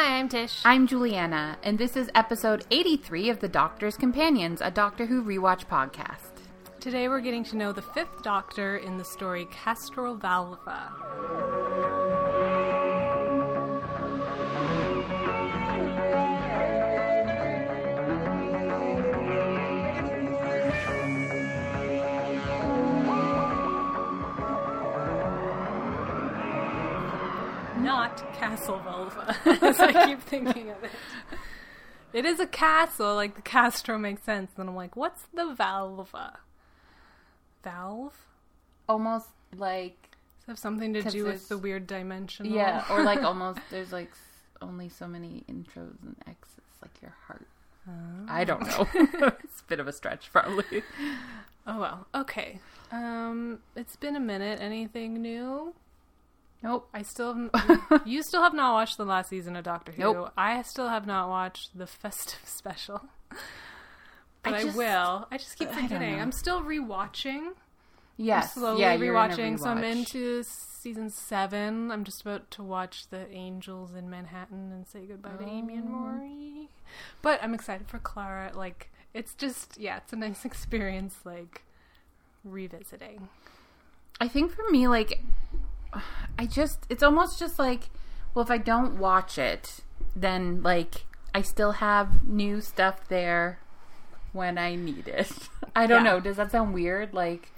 Hi, I'm Tish. I'm Juliana, and this is episode 83 of The Doctor's Companions, a Doctor Who rewatch podcast. Today we're getting to know the fifth Doctor in the story Castrovalva. Not Castle Vulva, as I keep thinking of it. It is a castle, like the Castro makes sense. Then I'm like, what's the Valva? Valve? Almost like, Does it have something to do with the weird dimension? yeah, or like almost, there's like only so many intros and exits, like your heart. I don't know. it's a bit of a stretch, probably. Oh well. Okay. Um, it's been a minute. Anything new? Nope. I still haven't, you still have not watched the last season of Doctor Who. Nope. I still have not watched the festive special. But I, just- will. I just keep I forgetting. I'm still rewatching. Yes. slowly yeah, you're in a rewatching. So I'm into season seven. I'm just about to watch the Angels in Manhattan and say goodbye to Amy and Oh. Rory. But I'm excited for Clara. Like it's just yeah, it's a nice experience. Like revisiting. I think for me, like, I just, it's almost just like, well, if I don't watch it, then, like, I still have new stuff there when I need it. I don't Yeah. know. Does that sound weird? Like,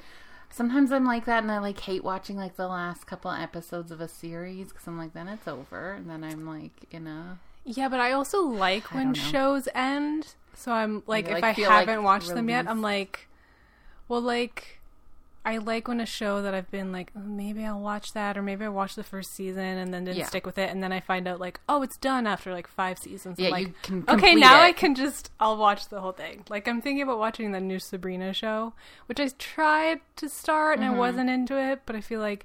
sometimes I'm like that and I, like, hate watching, like, the last couple episodes of a series because I'm like, then it's over. And then I'm, like, in a. Yeah, but I also like when shows end. So I'm like, if like, I haven't watched them yet. I'm like, well, like. I like when a show that I've been like, oh, maybe I'll watch that, or maybe I watched the first season and then didn't Yeah. stick with it, and then I find out like, oh, it's done after like five seasons. Yeah, like, you can. okay, now it. I can just I'll watch the whole thing. Like I'm thinking about watching the new Sabrina show, which I tried to start and Mm-hmm. I wasn't into it, but I feel like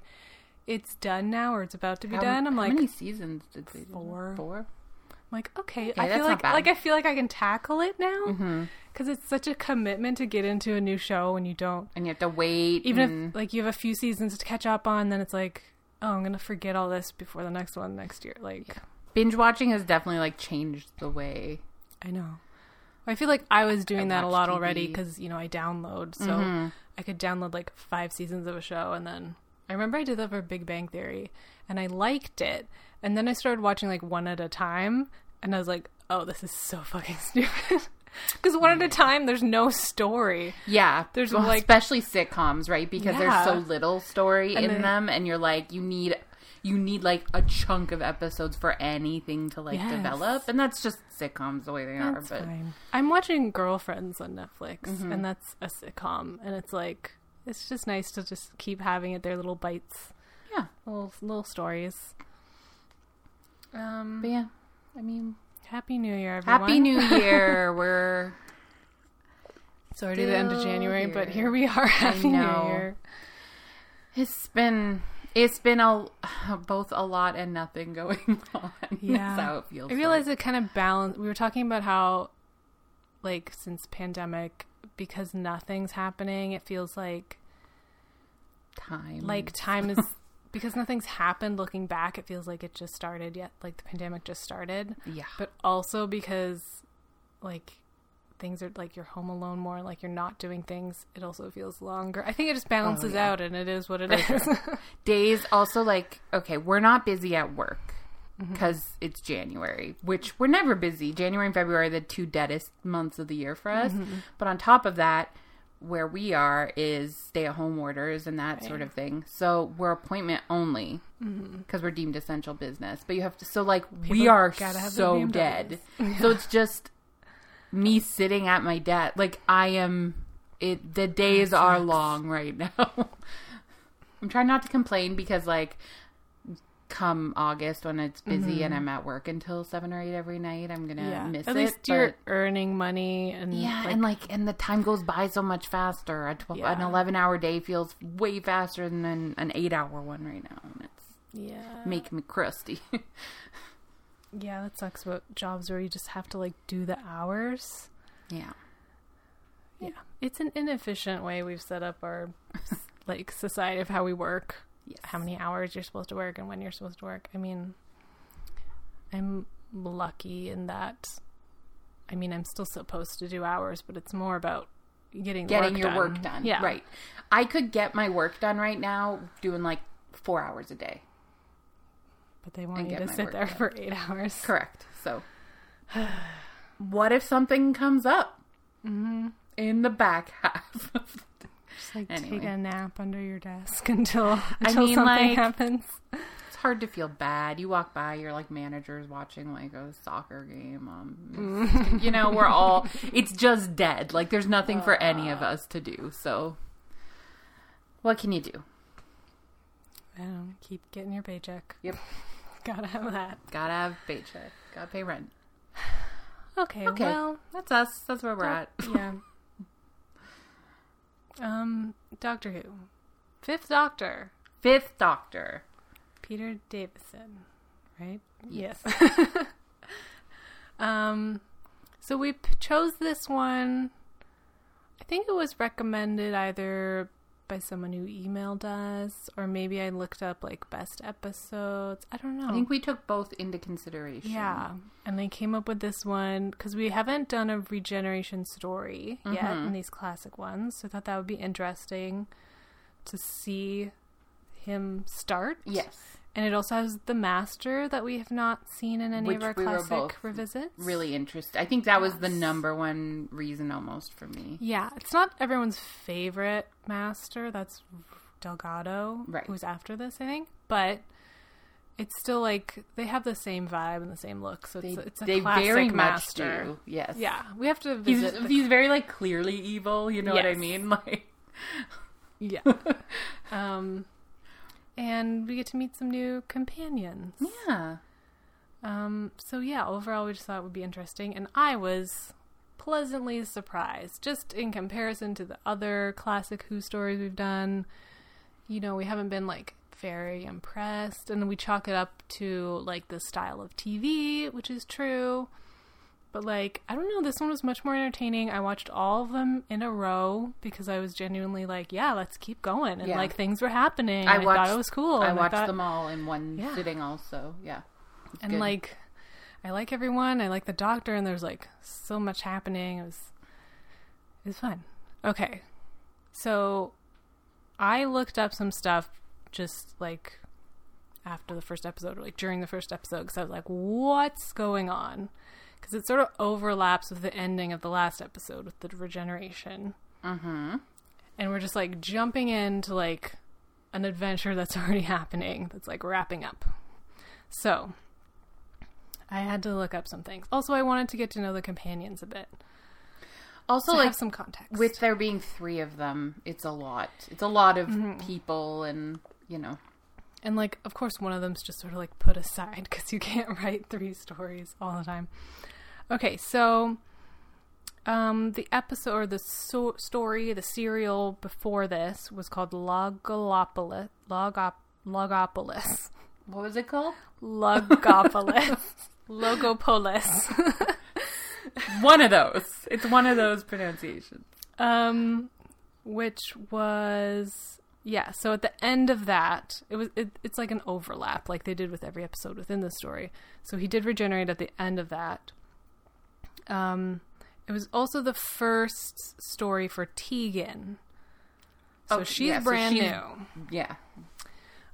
it's done now or it's about to be How, done. I'm how like, many seasons did they do? Four. Four? I'm like okay, I feel like bad. like I feel like I can tackle it now Mm-hmm. Because it's such a commitment to get into a new show when you don't And you have to wait. even and- if like you have a few seasons to catch up on, then it's like oh I'm gonna forget all this before the next one next year. Like binge watching has definitely, like, changed the way. I know. I feel like I was doing I that a lot already because you know I download, so Mhm. I could download like five seasons of a show, and then I remember I did that for Big Bang Theory, and I liked it, and then I started watching like one at a time, and I was like, oh, this is so fucking stupid. Because one at a time, there's no story. Yeah, There's, well, like- especially sitcoms, right? Because Yeah. there's so little story And in then- them, and you're like, you need, you need like a chunk of episodes for anything to like Yes. develop, and that's just sitcoms the way they are. But fine. I'm watching Girlfriends on Netflix, Mm-hmm. and that's a sitcom, and it's like it's just nice to just keep having it their little bites, yeah, little little stories. Um, but yeah, I mean, Happy New Year, everyone! Happy New Year. We're It's already the end of January, but here. here we are. Happy New. Year. it's been it's been a both a lot and nothing going on. Yeah. That's how it feels. I realize it kind of balance. We were talking about how, like, since pandemic, because nothing's happening, it feels like like time, like time is because nothing's happened. Looking back, it feels like it just started. Yet, like the pandemic just started, yeah, but also because like things are like you're home alone more, like you're not doing things. It also feels longer. I think it just balances yeah. out, and it is what it is. days also like okay we're not busy at work Mm-hmm. because it's january which we're never busy january and february are the two deadest months of the year for us Mm-hmm. but on top of that where we are is stay at home orders and that sort of thing. So we're appointment only because we're deemed essential business. But you have to so like we Mm-hmm. Are so dead. BMWs. so it's just me sitting at my desk. Like i am it the days are long right now. I'm trying not to complain because like come August when it's busy and I'm at work until seven or eight every night, I'm gonna Mm-hmm. yeah, miss at it. least you're but- earning money, and yeah, like, and like and the time goes by so much faster. A twelve, an eleven hour day feels way faster than an, an eight hour one right now, and it's yeah, making me crusty. yeah, that sucks about jobs where you just have to like do the hours. yeah, Yeah, it's an inefficient way we've set up our like society of how we work. How many hours you're supposed to work and when you're supposed to work. I mean, I'm lucky in that. I mean, I'm still supposed to do hours, but it's more about getting Getting work your done. work done. Yeah, Right. I could get my work done right now doing like four hours a day. But they want you to sit there done. for eight hours. Correct. So, what if something comes up mm-hmm. in the back half? Just like Anyway. take a nap under your desk until until mean, something like- happens. it's hard to feel bad. You walk by, you're like managers watching like a soccer game. Um, you know, we're all. It's just dead. Like there's nothing for any of us to do. So, what can you do? I don't know, keep getting your paycheck. Yep. Gotta have that. Gotta have paycheck. Gotta pay rent. Okay, Okay. well, That's us. That's where we're at. yeah. Um, Doctor Who, Fifth Doctor, Fifth Doctor. Peter Davison, right? Yes. um, so we p- chose this one. I think it was recommended either by someone who emailed us, or maybe I looked up like best episodes. I don't know. I think we took both into consideration. Yeah, and they came up with this one because we haven't done a regeneration story yet Mm-hmm. in these classic ones. So I thought that would be interesting to see him start. Yes. And it also has the master that we have not seen in any Which of our we classic revisits. Really interested. I think that was the number one reason almost for me. Yeah, it's not everyone's favorite master. That's Delgado, Right. who's after this, I think. But it's still like they have the same vibe and the same look. So They, it's, it's a they classic very much master. do. Yes. Yeah, we have to He's, the- he's very like clearly evil, you know what I mean? Like yeah. um, and we get to meet some new companions. Yeah. Um, so yeah, overall, we just thought it would be interesting, and I was pleasantly surprised, just in comparison to the other classic Who stories we've done. You know, we haven't been like very impressed, and we chalk it up to like the style of TV, which is true. But like, I don't know, this one was much more entertaining. I watched all of them in a row because I was genuinely like, yeah, let's keep going, and Yeah. like things were happening. I and I, watched- thought it was cool. I watched thought- them all in one Yeah. sitting also. Yeah. It's and good. like I like everyone. I like the doctor, and there's like so much happening. It was it was fun. Okay, so I looked up some stuff just like after the first episode, or like during the first episode, because I was like, "What's going on?" Because it sort of overlaps with the ending of the last episode with the regeneration, Mhm. and we're just like jumping into like an adventure that's already happening, that's like wrapping up. So, I had to look up some things. Also, I wanted to get to know the companions a bit. Also like some context. with there being 3 of them, it's a lot. It's a lot of Mm-hmm. people and, you know. and like, of course, one of them's just sort of like put aside because you can't write three stories all the time. Okay, so um, the episode or the so- story, the serial before this was called Logolopolis. Logop- Logopolis. What was it called? Logopolis. Logopolis. one of those. It's one of those pronunciations. um, which was yeah. So at the end of that, it was it, it's like an overlap, like they did with every episode within the story. So he did regenerate at the end of that. Um, it was also the first story for Tegan. So Oh, she's yeah, so brand she's- new. Yeah.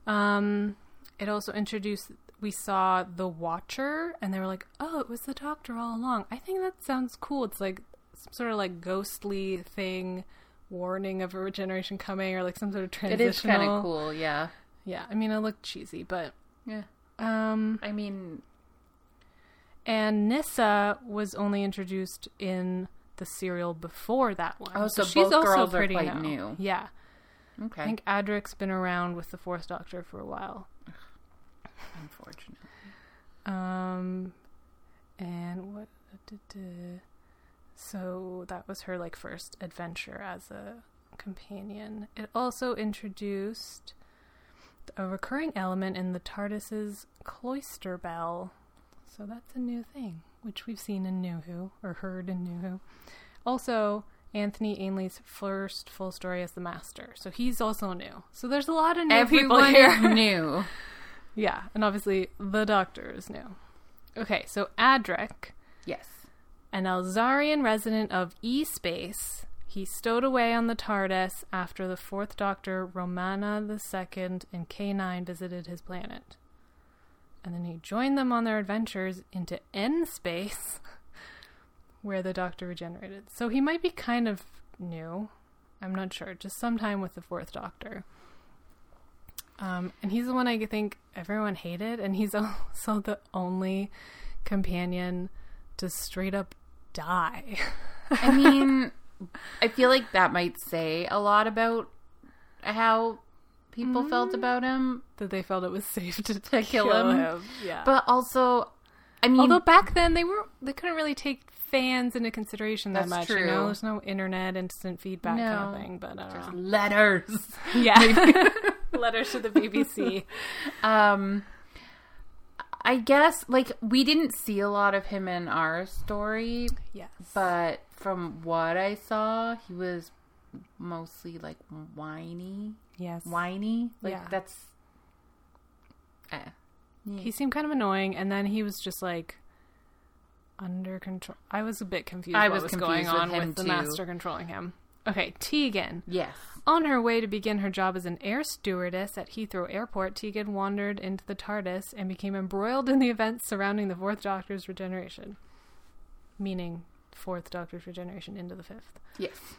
Um, it also introduced. We saw the Watcher, and they were like, "Oh, it was the Doctor all along." I think that sounds cool. It's like some sort of like ghostly thing, warning of a regeneration coming, or like some sort of It transitional. is kind of cool, yeah. Yeah, I mean, it looked cheesy, but Yeah. um, I mean, and Nyssa was only introduced in the serial before that one. Oh, so both girls are quite new. new. Yeah, okay. I think Adric's been around with the Fourth Doctor for a while. Unfortunately. Um, and what? So that was her like first adventure as a companion. It also introduced a recurring element in the TARDIS's cloister bell. So that's a new thing, which we've seen in New Who or heard in New Who. Also, Anthony Ainley's first full story as the Master. So he's also new. So there's a lot of new people Everyone here. is new. Yeah, and obviously the Doctor is new. Okay, so Adric, Yes. an Alzarian resident of E space, he stowed away on the TARDIS after the Fourth Doctor, Romana II, and K9 visited his planet. And then he joined them on their adventures into N space, where the Doctor regenerated. So he might be kind of new. I'm not sure. Just sometime with the Fourth Doctor. Um, and he's the one I think everyone hated, and he's also the only companion to straight up die. I mean, I feel like that might say a lot about how people felt about him. that they felt it was safe to, To kill him. Yeah. But also, I mean, although back then they were they couldn't really take fans into consideration that much. You know, there's no internet instant feedback kind of thing. But I know. letters. Yeah. Letters to the BBC. Um, I guess like we didn't see a lot of him in our story, Yes. but from what I saw, he was mostly like whiny, yes. whiny. Like Yeah. that's. Eh. He seemed kind of annoying, and then he was just like under control. I was a bit confused. I what was was going confused with on him with the master controlling him. Okay, Tegan. Yes. On her way to begin her job as an air stewardess at Heathrow Airport, Tegan wandered into the TARDIS and became embroiled in the events surrounding the Fourth Doctor's regeneration. Meaning, Fourth Doctor's regeneration into the Fifth. Yes.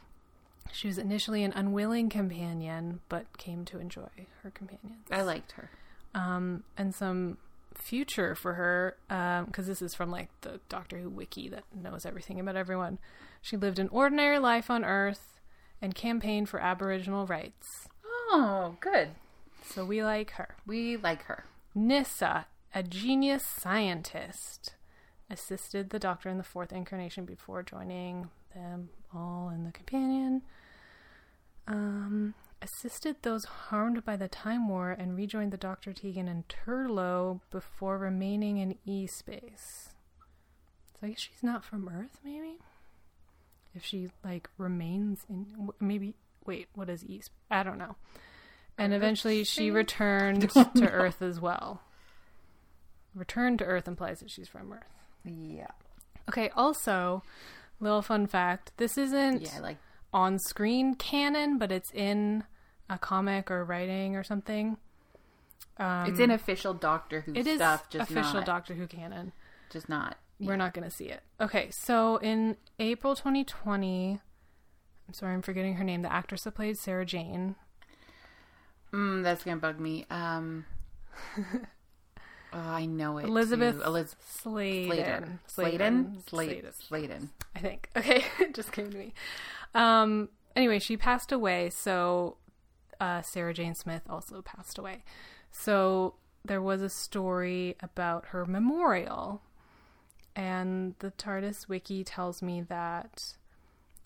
She was initially an unwilling companion, but came to enjoy her companions. I liked her. Um, and some future for her, because this is from like the Doctor Who wiki that knows everything about everyone. She lived an ordinary life on Earth and campaigned for Aboriginal rights. Oh, good. So we like her. We like her. Nyssa, a genius scientist, assisted the Doctor in the fourth incarnation before joining them all in the companion. Um, assisted those harmed by the Time War and rejoined the Doctor Tegan and Turlough before remaining in E space. So I guess she's not from Earth, maybe. If she like remains in, maybe. Wait, what is E? sp- I don't know. And eventually, she returned to. Earth as well. Return to Earth implies that she's from Earth. Yeah. Okay, also, little fun fact this isn't Yeah, like. on screen canon, but it's in a comic or writing or something. Um, It's in official Doctor Who it is stuff, just official not, Doctor Who canon. just not. We're not going to see it. Okay, so in April 2020, I'm sorry, I'm forgetting her name. The actress that played Sarah Jane. Mm, that's gonna bug me. Um. oh, I know it. Elizabeth too. Eliz- Sladen. Sladen. Sladen. Sladen. I think. Okay, it just came to me. Um, anyway, she passed away, so uh, Sarah Jane Smith also passed away. So there was a story about her memorial, and the TARDIS wiki tells me that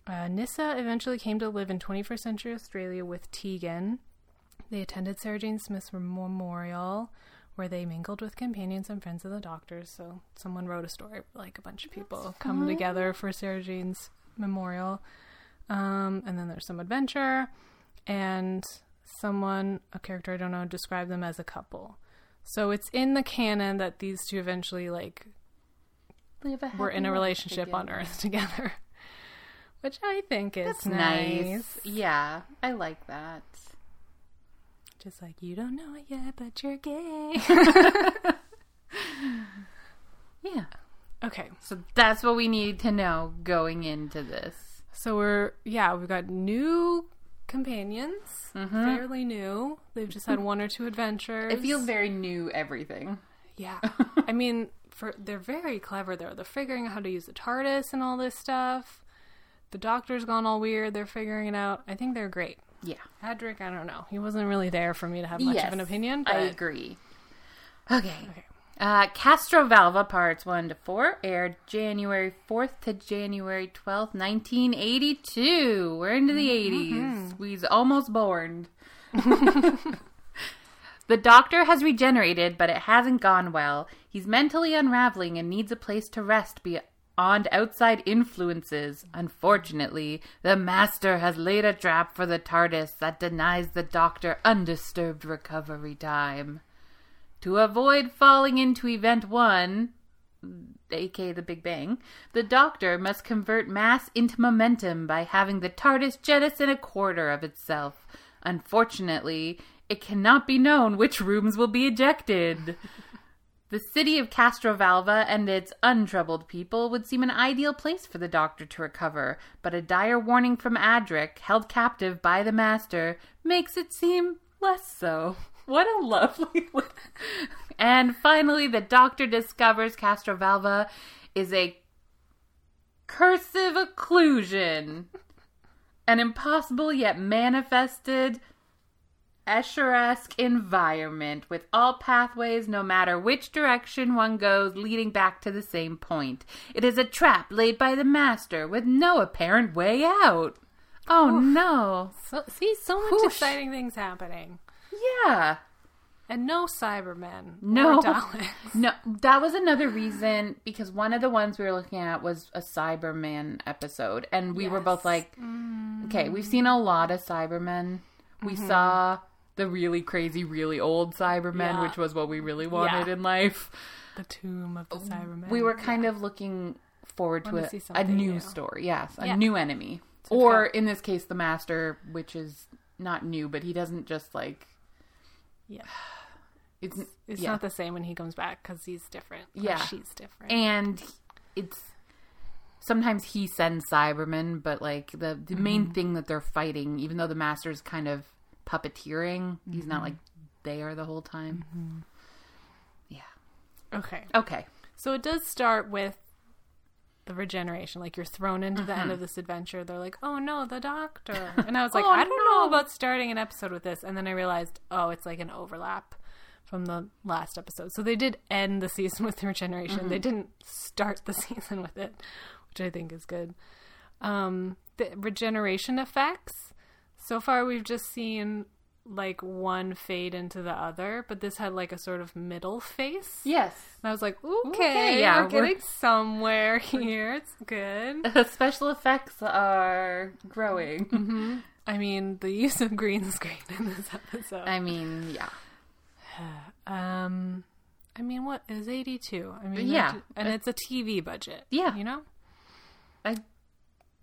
uh, Nyssa eventually came to live in 21st century Australia with Tegan. They attended Sarah Jane Smith's memorial, where they mingled with companions and friends of the doctors. So someone wrote a story, like a bunch of people come together for Sarah Jane's memorial. Um, and then there's some adventure, and someone, a character I don't know, described them as a couple. So it's in the canon that these two eventually like were in a relationship on. Earth together, which I think is nice. nice. Yeah, I like that. Just like you don't know it yet, but you're gay. Yeah. okay, So that's what we need to know going into this. so we're yeah we've got new companions, Mm-hmm. fairly new. They've just had one or two adventures. It feels very new. Everything. Yeah. I mean, for they're very clever though. They're figuring out how to use the TARDIS and all this stuff. The doctor's gone all weird. They're figuring it out. I think they're great. Yeah. Adric, I don't know. He wasn't really there for me to have much of an opinion. But I agree. Okay. Okay. Uh, Castrovalva parts 1 to 4 aired January 4th to January 12th, 1982. We're into the 80s. We's almost born. the doctor has regenerated, but it hasn't gone well. He's mentally unraveling and needs a place to rest beyond outside influences. Unfortunately, the master has laid a trap for the TARDIS that denies the doctor undisturbed recovery time. To avoid falling into event one, aka the Big Bang, the Doctor must convert mass into momentum by having the TARDIS jettison a quarter of itself. Unfortunately, it cannot be known which rooms will be ejected. The city of Castrovalva and its untroubled people would seem an ideal place for the Doctor to recover, but a dire warning from Adric, held captive by the Master, makes it seem less so. What a lovely. and finally, the Doctor discovers Castrovalva is a cursive occlusion, an impossible yet manifested Escher-esque environment with all pathways, no matter which direction one goes, leading back to the same point. It is a trap laid by the master with no apparent way out. Oh no. So, see, so much Whoosh. exciting things happening. Yeah. And no Cybermen. No. No, that was another reason because one of the ones we were looking at was a Cyberman episode, and we were both Yes. like, okay, we've seen a lot of Cybermen. We Mm-hmm. saw the really crazy, really old Cybermen, Yeah. which was what we really wanted Yeah. in life. The tomb of the Cybermen. We were kind of looking forward to Wanna a, see a new new. story. Yes, a Yeah. new enemy. So or in this case, the Master, which is not new, but he doesn't just like. Yeah. It's, It's yeah. not the same when he comes back because he's different. Yeah. she's different. and it's sometimes he sends Cybermen, but like the the Mm-hmm. main thing that they're fighting, even though the master's kind of puppeteering, he's Mm-hmm. not like there the whole time. Yeah. okay. Okay. So it does start with the regeneration. Like you're thrown into the Mm-hmm. end of this adventure. They're like, oh no, the doctor. And I was like, Oh, I don't know about starting an episode with this. And then I realized, oh, it's like an overlap from the last episode. So they did end the season with the regeneration. Mm-hmm. They didn't start the season with it, which I think is good. Um, the regeneration effects. So far, we've just seen like one fade into the other, but this had like a sort of middle face. Yes. And I was like, okay, Okay, yeah, we're we're- getting somewhere here. It's good. The special effects are growing. Mm-hmm. I mean, the use of green screen in this episode. I mean, yeah. Um, I mean, what is eighty-two? I mean, Yeah. and it's a TV budget. Yeah. you know. I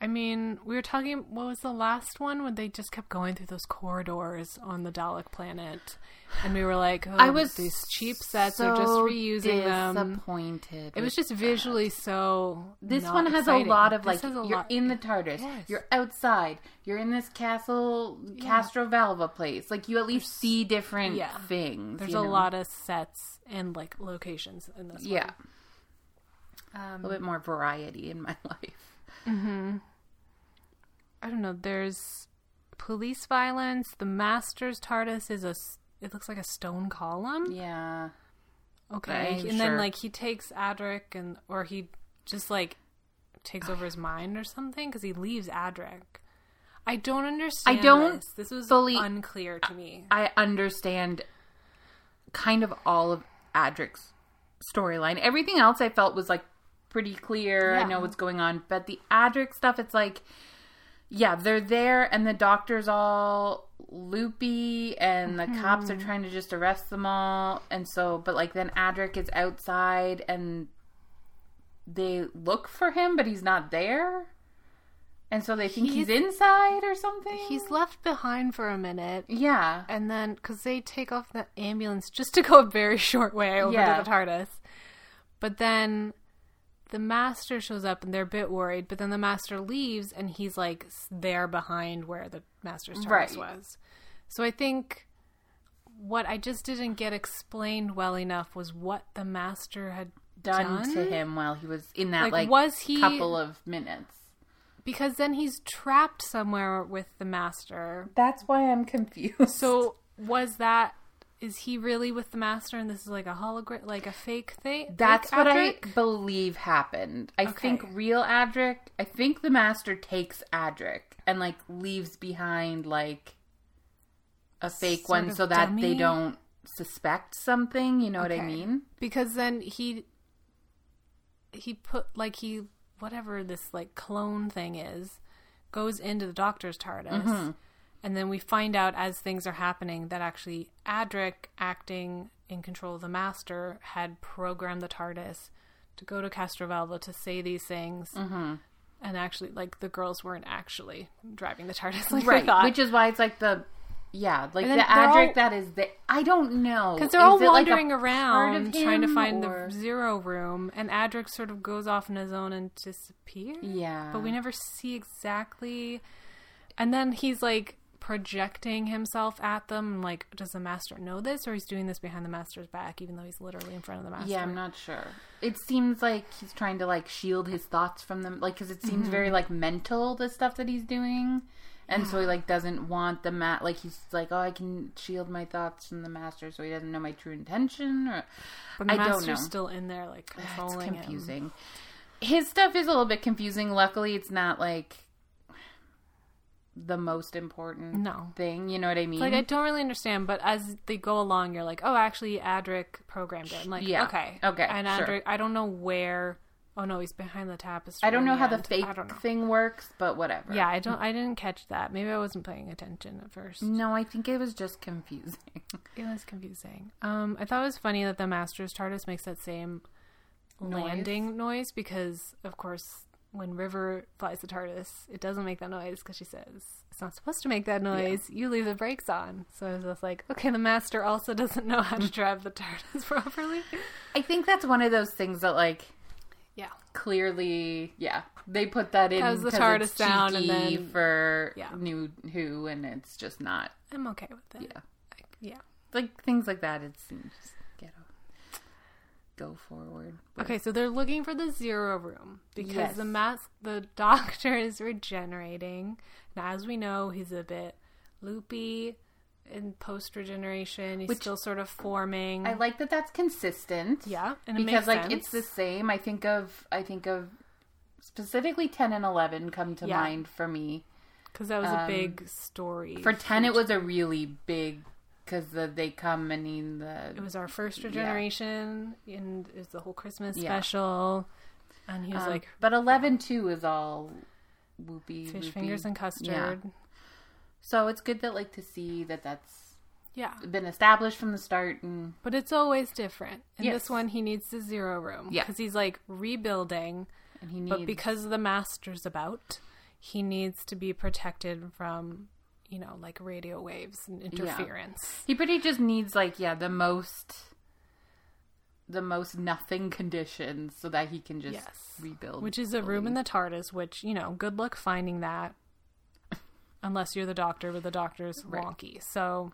I mean, we were talking. What was the last one when they just kept going through those corridors on the Dalek planet, and we were like, oh, I was these cheap sets are just so reusing them. disappointed. It was just visually so. This one has exciting. a lot of like This has a you're lot- in the TARDIS, Yes. you're outside, you're in this castle Castrovalva place. Like you at least see different yeah. things. There's a know? lot of sets and like locations in this. Yeah, one. a Um, little bit more variety in my life. I don't know. There's police violence. The Master's TARDIS is a. It looks like a stone column. Yeah, Okay, I'm and then like he takes Adric and or he just like takes over his mind or something because he leaves Adric. I don't understand. I don't This, this was fully- unclear to me. I understand kind of all of Adric's storyline. Everything else I felt was like pretty clear. I know what's going on, but the Adric stuff, it's like, yeah, they're there, and the doctor's all loopy, and the cops are trying to just arrest them all, and so, but like then Adric is outside, and they look for him, but he's not there. And so they think he's, He's- inside or something. He's left behind for a minute. yeah, And then, because they take off the ambulance just to go a very short way over Yeah. to the TARDIS. But then the master shows up and they're a bit worried. But then the master leaves and he's like there behind where the master's TARDIS Right. was. So I think what I just didn't get explained well enough was what the master had done, done, to him while he was in that Like, like, was he- couple of minutes. Because then he's trapped somewhere with the master. That's why I'm confused. So was that is he really with the master and this is like a hologram like a fake thing? that's fake what Adric? I believe happened. I think real Adric. I think the master takes Adric and like leaves behind like a fake Sort one so that they don't suspect something. You know what I mean? because then he he put like he whatever this like clone thing is goes into the doctor's TARDIS. Mm-hmm. And then we find out as things are happening that actually Adric acting in control of the master had programmed the TARDIS to go to Castrovalva to say these things, Mm-hmm. and actually, like the girls weren't actually driving the TARDIS like right, thought. which is why it's like the yeah, like the Adric all- that is the I don't know because they're Is all it like wandering around trying to find or- the zero room, and Adric sort of goes off on his own and disappears. yeah, but we never see exactly. And then he's like projecting himself at them. Like, does the master know this, or he's doing this behind the master's back, even though he's literally in front of the master? Yeah, I'm not sure. It seems like he's trying to like shield his thoughts from them, like because it seems Mm-hmm. very like mental the stuff that he's doing, and so he like doesn't want the mat. Like he's like, oh, I can shield my thoughts from the master, so he doesn't know my true intention. Or But the I don't master's know. still in there, like it's controlling him. confusing. His stuff is a little bit confusing. Luckily, it's not like the most important No. thing. You know what I mean? Like I don't really understand, but as they go along, you're like, oh, actually, Adric programmed it. I'm like, Yeah. okay, Okay, And sure. Adric, I don't know where. Oh no, he's behind the tapestry. I don't know how the fake I don't know. thing works, but whatever. Yeah, I don't. I didn't catch that. Maybe I wasn't paying attention at first. No, I think it was just confusing. It was confusing. Um, I thought it was funny that the Master's TARDIS makes that same Noise? landing noise because, of course, when River flies the TARDIS, it doesn't make that noise because she says it's not supposed to make that noise. You leave the brakes on. So I was just like, okay, the Master also doesn't know how to drive the TARDIS properly. I think that's one of those things that like Yeah, clearly, yeah, they put that in because the TARDIS down and then- for Yeah. new Who, and it's just not. I'm okay with it. Yeah, I- yeah. like things like that. It seems just get a, go forward. with. Okay, so they're looking for the zero room because Yes. the mas- the doctor is regenerating. And as we know, he's a bit loopy in post regeneration. He's Which- still sort of forming. I like that that's consistent. yeah, and because like it's the same. I think of I think of specifically ten and eleven come to Yeah. mind for me. because that was a um, big story. For ten, it was a really big because the, they come and in the. it was our first regeneration, and it was the whole Christmas Yeah. special. And he was um, like but eleven too is all whoopee fish loopy. fingers and custard. So it's good that like to see that that's Yeah. been established from the start and But it's always different. In Yes. this one, he needs the zero room. Yeah. Because he's like rebuilding. and he needs But because the master's about, he needs to be protected from, you know, like radio waves and interference. he pretty just needs like yeah the most the most nothing conditions so that he can just Yes. rebuild Which is a room in the TARDIS, which, you know, good luck finding that unless you're the doctor, but the doctor's Right. wonky. So,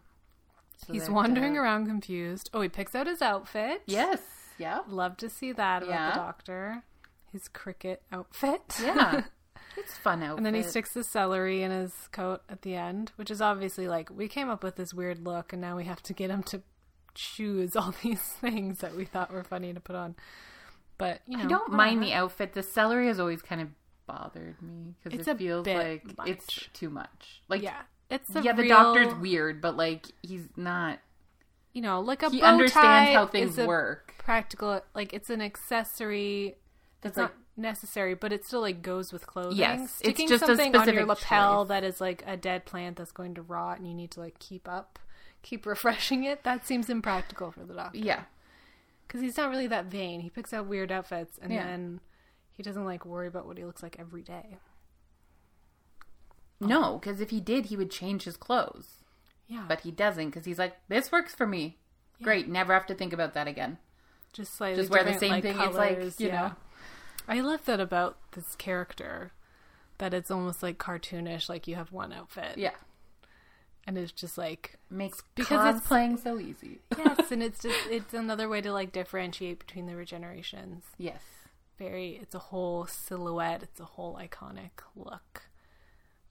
So he's wandering uh, around confused. Oh, he picks out his outfit. yes yeah Love to see that about Yeah. the doctor. His cricket outfit. yeah it's fun outfit And then he sticks the celery in his coat at the end, which is obviously like we came up with this weird look, and now we have to get him to choose all these things that we thought were funny to put on. But you know, I don't mind the outfit. The celery has always kind of bothered me because It's it feels like much. it's too much. Like, Yeah, it's yeah, the doctor's weird, but like he's not. You know, like a He understands how things work. Practical, like it's an accessory. That's like not necessary, but it still like goes with clothing. Yes, it's Sticking just a something on your lapel choice. that is like a dead plant that's going to rot, and you need to like keep up, keep refreshing it. That seems impractical for the doctor. yeah, because he's not really that vain. He picks out weird outfits, and Yeah. then he doesn't like worry about what he looks like every day. no, because if he did, he would change his clothes, Yeah, but he doesn't because he's like, this works for me. Great, never have to think about that again. just slightly Just wear the same like, thing. It's like you yeah. know, I love that about this character, that it's almost like cartoonish. Like you have one outfit, yeah, and it's just like makes Because it's- cosplaying so easy. yes, and it's just it's another way to like differentiate between the regenerations. yes, Very, it's a whole silhouette. It's a whole iconic look.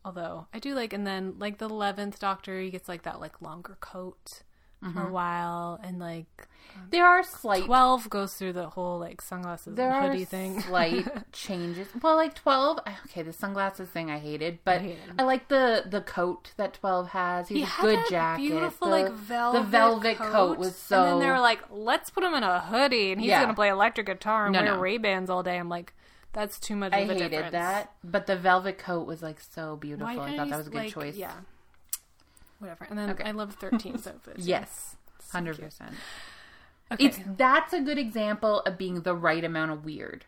Although I do like, and then like the eleventh Doctor, he gets like that like longer coat Mm-hmm. for a while, and like there are slight twelve goes through the whole like sunglasses there and are hoodie thing. slight changes. Well, like twelve. Okay, the sunglasses thing I hated, but I, hated. like the the coat that twelve has. He, he a had good that jacket. beautiful the, like velvet. the velvet coat, was so. And then they were like, "Let's put him in a hoodie, and he's Yeah. gonna play electric guitar and No, wear no. Ray Bans all day." I'm like, "That's too much I of a hated difference." that, but the velvet coat was like so beautiful. Why I thought that was a good like- choice. Yeah. Whatever. And then Okay. I love 13 Sofas. Yes, cute. percent. Okay. It's that's a good example of being the right amount of weird.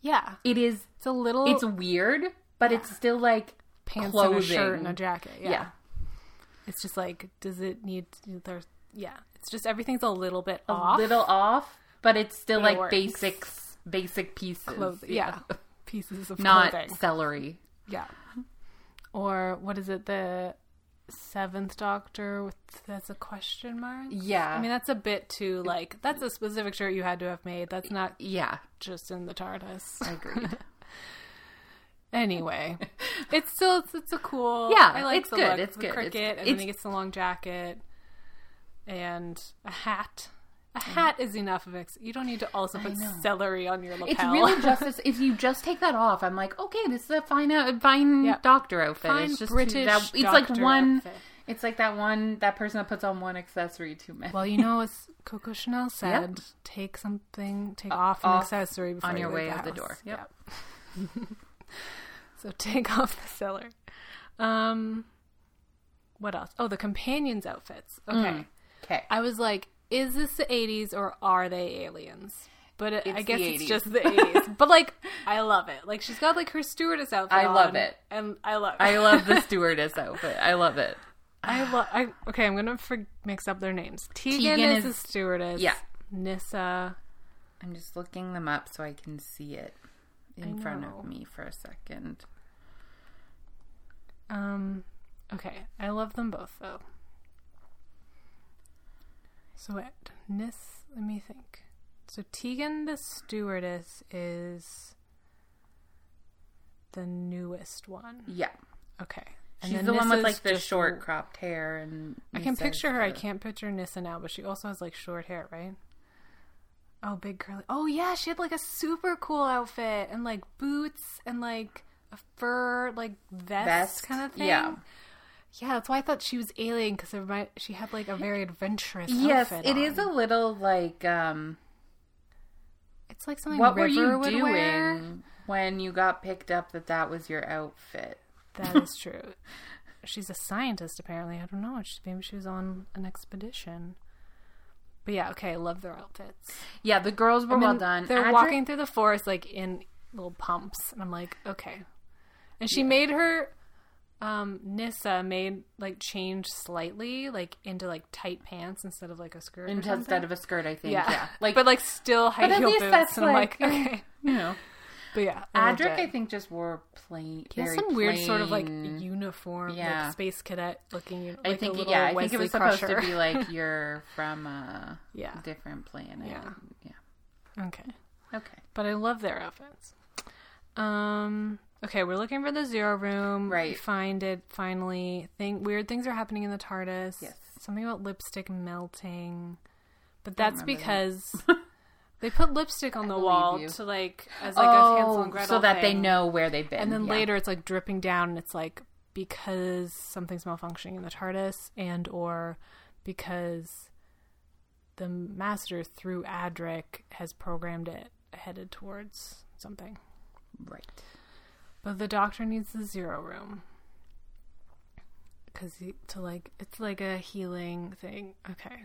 yeah. It is It's a little it's weird, but it's still like pants clothing. and a shirt and a jacket. Yeah. Yeah. It's just like, does it need? There's yeah. It's just everything's a little bit a off. little off, but it's still it like works. basics, basic pieces. clothing. Yeah. Pieces of Not clothing. celery. Yeah. Or what is it? The seventh Doctor with that's a question mark. Yeah. I mean, that's a bit too like that's a specific shirt you had to have made. That's not yeah, just in the TARDIS. agreed. Anyway, it's still it's, it's a cool. Yeah, I like it's the good, look. it's the good. cricket, It's- and it's- then he gets the long jacket and a hat. A hat is enough of it. You don't need to also put celery on your lapel. It's really just as, if you just take that off, I'm like, okay, this is a fine, uh, fine Yep. doctor outfit. Fine it's just British That, it's like one. outfit. It's like that one that person that puts on one accessory too many. Well, you know, as Coco Chanel said, take something, take off an off accessory before on your leave way the out the door. Yep. Yep. so take off the celery. Um, what else? Oh, the companions' outfits. Okay, okay, I was like, is this the '80s or are they aliens? But it, I guess it's just the '80s. but like, I love it. Like she's got like her stewardess outfit. I love on, it. and I love. It. I love the stewardess outfit. I love it. I love. I okay. I'm gonna for- mix up their names. Tegan, Tegan is, is- the stewardess. yeah. Nyssa. I'm just looking them up so I can see it in front of me for a second. Um. Okay, I love them both though. So wait, Nis. Let me think. So Tegan, the stewardess, is the newest one. Yeah, Okay, she's then the one with like the just- short cropped hair and. I can picture her. I can't picture Nyssa now, but she also has like short hair, right? Oh, big curly. Oh yeah, she had like a super cool outfit and like boots and like a fur like vest, Vest, kind of thing. yeah. Yeah. That's why I thought she was alien because she had like a very adventurous. Yes, it is a little like um It's like something. what were you doing wear. when you got picked up that that was your outfit? That is true. She's a scientist, apparently. I don't know. She, maybe she was on an expedition. But yeah, okay. I love their outfits. Yeah, the girls were well done. They're Adric- walking through the forest like in little pumps, and I'm like, okay. And she made her um Nyssa made like change slightly, like into like tight pants instead of like a skirt. instead of a skirt, I think. yeah. Yeah, like but like still high But at heel least boots. that's and I'm like, like, okay. you know, But yeah, I Adric. I think just wore plain. he has some weird sort of like uniform, Yeah. like space cadet looking. Like I think yeah, I think it was supposed Crusher. to be like you're from a Yeah. different planet. Yeah. yeah. okay. Okay. But I love their outfits. Um. Okay, we're looking for the zero room. We Right. find it finally. Thing weird things are happening in the TARDIS. Yes. Something about lipstick melting, but that's remember that. because they put lipstick on the wall you. to like as like a oh, Hansel and Gretel Oh, so that they know where they've been. And then yeah. later it's like dripping down, and it's like because something's malfunctioning in the TARDIS, and or because the Master through Adric has programmed it headed towards something. right. But the Doctor needs the zero room because to like it's like a healing thing. Okay.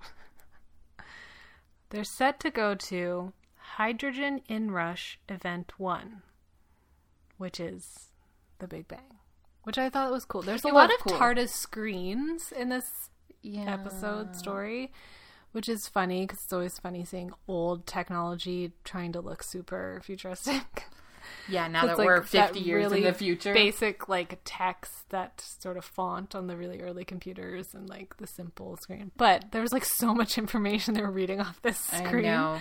They're set to go to Hydrogen Inrush Event One, which is the Big Bang, which I thought was cool. There's a It lot of cool. TARDIS screens in this Yeah. episode story, which is funny because it's always funny seeing old technology trying to look super futuristic. Yeah. Now that like we're that 50 years really in the future. Basic like text, that sort of font on the really early computers, and like the simple screen. But there was like so much information they were reading off this I screen. know.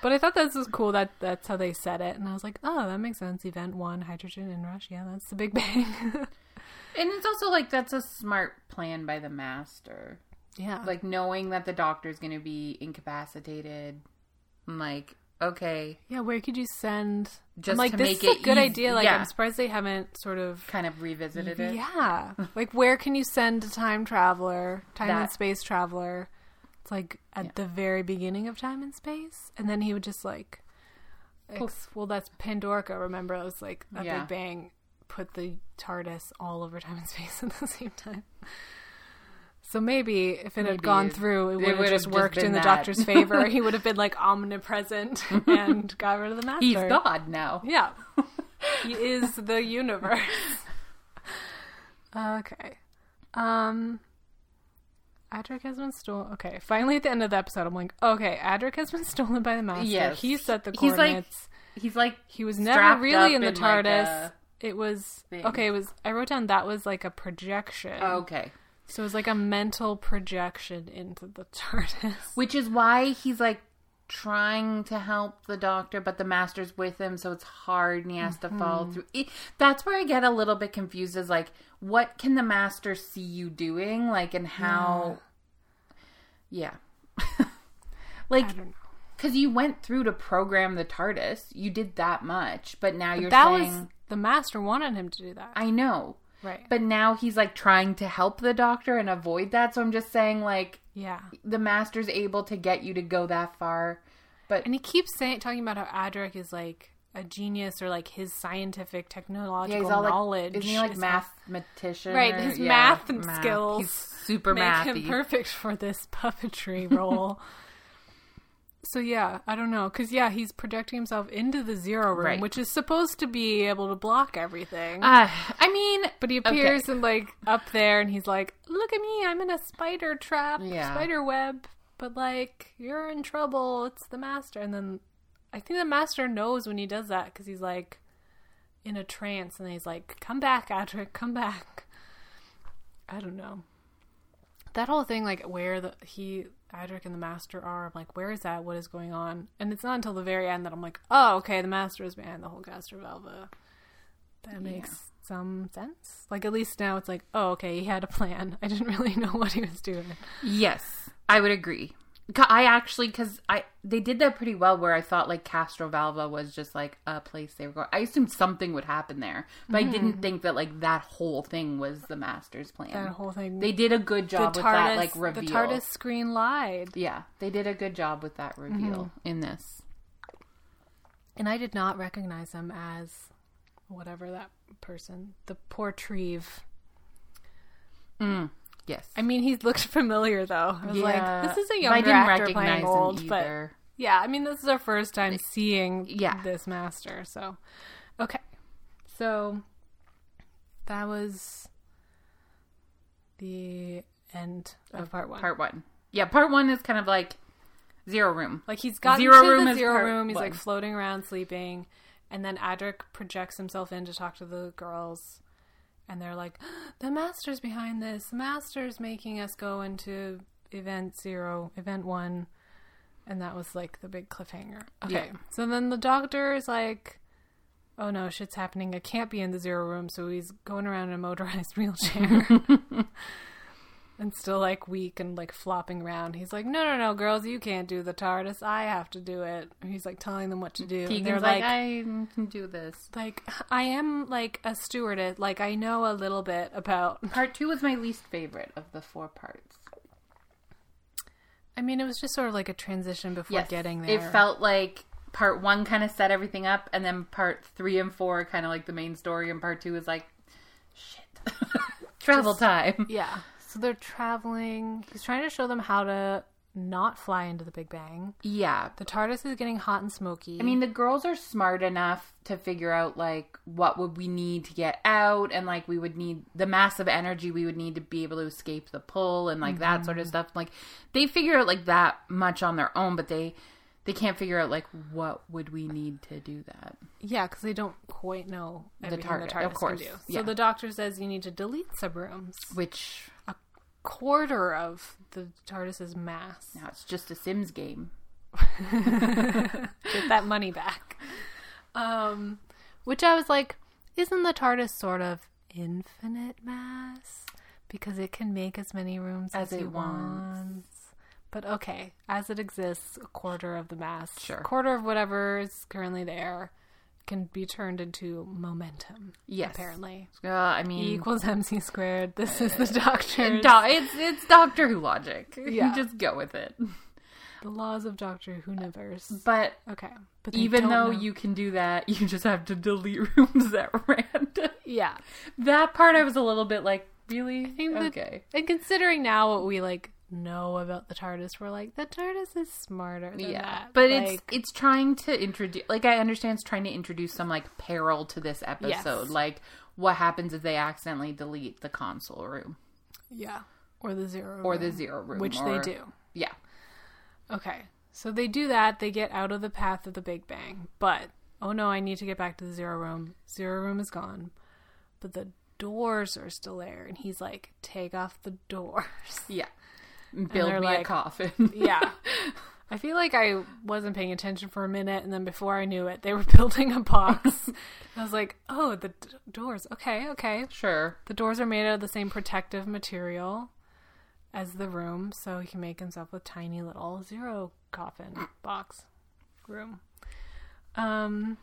But I thought this was cool that that's how they said it, and I was like, oh, that makes sense. Event one, hydrogen inrush. Yeah, that's the Big Bang. And it's also like that's a smart plan by the master. yeah, Like knowing that the doctor's going to be incapacitated. Like, okay, yeah. Where could you send? Just I'm like, to this make is a good easy- idea. Like, yeah. I'm surprised they haven't sort of kind of revisited it. Yeah. like where can you send a time traveler, time and space traveler? It's like at the very beginning of time and space. And then he would just like ex- well that's Pandorica, remember? It was like a Yeah. big bang put the TARDIS all over time and space at the same time. So maybe if it had gone through, it it would have just worked in the that. doctor's favor. he would have been like omnipresent and got rid of the master. He's God now. Yeah. he is the universe. okay. Um Adric has been stolen. Okay, finally at the end of the episode, I'm like, okay, Adric has been stolen by the master. Yes. He set the He's like- coordinates. He's like he was never really in the in, like, TARDIS. a it was thing. okay. It was. I wrote down that was like a projection. okay. So it's like a mental projection into the TARDIS. Which is why he's like trying to help the doctor, but the master's with him, so it's hard and he has to follow Mm-hmm. through. It, that's where I get a little bit confused is like, what can the master see you doing? Like, and how. Yeah. like, don't know. because you went through to program the TARDIS, you did that much, but now you're that saying. was the master wanted him to do that. I know. Right. But now he's like trying to help the doctor and avoid that. So I'm just saying, like, yeah. the master's able to get you to go that far. But And he keeps saying talking about how Adric is like a genius or like his scientific yeah, technological he's all like, knowledge. isn't he like is mathematician? Right, or- his yeah, math and skills He's super make mathy. him perfect for this puppetry role. so yeah, I don't know, because yeah, he's projecting himself into the zero room, Right. which is supposed to be able to block everything. Uh, I mean, but he appears and like up there, and he's like, "Look at me, I'm in a spider trap, Yeah. spider web." But like, you're in trouble. It's the master, and then I think the master knows when he does that because he's like in a trance, and he's like, "Come back, Adric, come back." I don't know. That whole thing, like where the he Adric and the Master are, I'm like, where is that? What is going on? And it's not until the very end that I'm like, oh, okay, the Master is behind the whole Castrovalva. That makes some sense. Like at least now it's like, oh, okay, he had a plan. I didn't really know what he was doing. yes, I would agree. I actually, because I they did that pretty well. Where I thought like Castrovalva was just like a place they were going. I assumed something would happen there, but I didn't think that like that whole thing was the master's plan. That whole thing. they did a good the job with TARDIS, that like reveal. the TARDIS screen lied, Yeah, they did a good job with that reveal Mm-hmm. in this. and I did not recognize him as whatever that person, the Portreeve. Yes. I mean, he looked familiar though. I was like, this is a but younger I didn't actor recognize playing him old, but either. yeah, I mean, this is our first time seeing yeah. this master. So, okay, so that was the end of part one. Part one. Yeah, part one is kind of like zero room. like he's gotten Zero room zero room. He's one. like floating around sleeping, and then Adric projects himself in to talk to the girls, and they're like, "The master's behind this. The master's making us go into event zero, event one." And that was like the big cliffhanger. Okay. Yeah. So then the doctor is like, oh no, shit's happening. I can't be in the zero room. So he's going around in a motorized wheelchair and still like weak and like flopping around. He's like, no, no, no, girls, you can't do the TARDIS. I have to do it. And he's like telling them what to do. And they're like, like, I can do this. like, I am like a stewardess. Like, I know a little bit about. Part two was my least favorite of the four parts. I mean, it was just sort of like a transition before Yes, getting there. It felt like part one kind of set everything up, and then part three and four kind of like the main story, and part two is like, shit, travel time. Yeah. So they're traveling. He's trying to show them how to not fly into the Big Bang. Yeah, The TARDIS is getting hot and smoky. I mean, the girls are smart enough to figure out like what would we need to get out, and like we would need the massive energy we would need to be able to escape the pull, and like that sort of mm-hmm. stuff. Like they figure out like that much on their own, but they they can't figure out like what would we need to do that. yeah, because they don't quite know everything the TARDIS, of course, can do. yeah. So the doctor says you need to delete subrooms. Which Quarter of the TARDIS's mass. now it's just a Sims game. Get that money back. Um, which I was like, isn't the TARDIS sort of infinite mass? Because it can make as many rooms as, As it it wants. But okay, as it exists, a quarter of the mass, Sure. quarter of whatever is currently there, can be turned into momentum. Yes. apparently. Uh, I E mean, equals mc squared. This is the doctor. Do- it's it's Doctor Who logic. Yeah. You just go with it. the laws of Doctor Who universe. But Okay, but even though know- you can do that, you just have to delete rooms at random. yeah, That part I was a little bit like, Really? think that- okay. And considering now what we like know about the TARDIS, we're like the TARDIS is smarter than yeah, that. but Like, it's it's trying to introduce. Like I understand, it's trying to introduce some like peril to this episode. Yes. Like what happens if they accidentally delete the console room yeah, or the zero or the zero room, which or- they do. Yeah. Okay, so they do that. They get out of the path of the Big Bang, but oh no, I need to get back to the zero room. Zero room is gone, but the doors are still there, and he's like, "Take off the doors." Yeah. Build me a coffin. yeah. I feel like I wasn't paying attention for a minute, and then before I knew it, they were building a box. I was like, "Oh, the d- doors. Okay, okay." sure. The doors are made out of the same protective material as the room, so he can make himself a tiny little zero coffin box room. Um,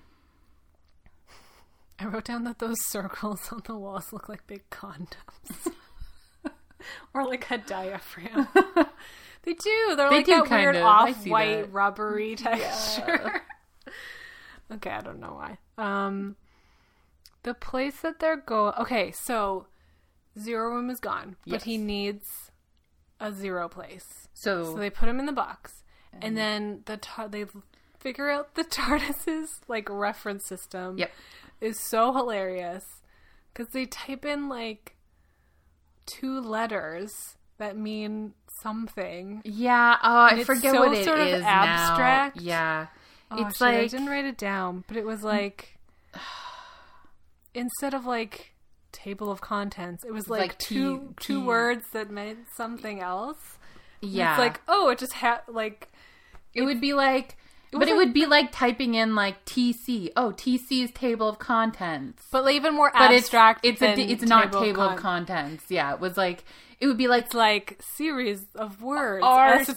I wrote down that those circles on the walls look like big condoms, or like a diaphragm. they do. They're They like do that weird of. Off-white that. rubbery texture. okay, I don't know why. Um, the place that they're going. Okay, so zero room is gone, but he needs a zero place. So, So they put him in the box, and then the tar- they figure out the TARDIS's like reference system. Yep. is so hilarious because they type in like two letters that mean something. yeah, oh, I forget so what it sort of is abstract. now. Yeah. Oh, it's shit, I didn't write it down, but it was mm. like instead of like table of contents, it was like, like two key- two key- words that meant something else. yeah. It's like oh, it just had like It would be like, but it would be like typing in like TC. Oh, TC's table of contents. but like, even more But abstract. it's it's a it's not table of table of contents. Yeah, it was like it would be like It's like series of words. R- SW.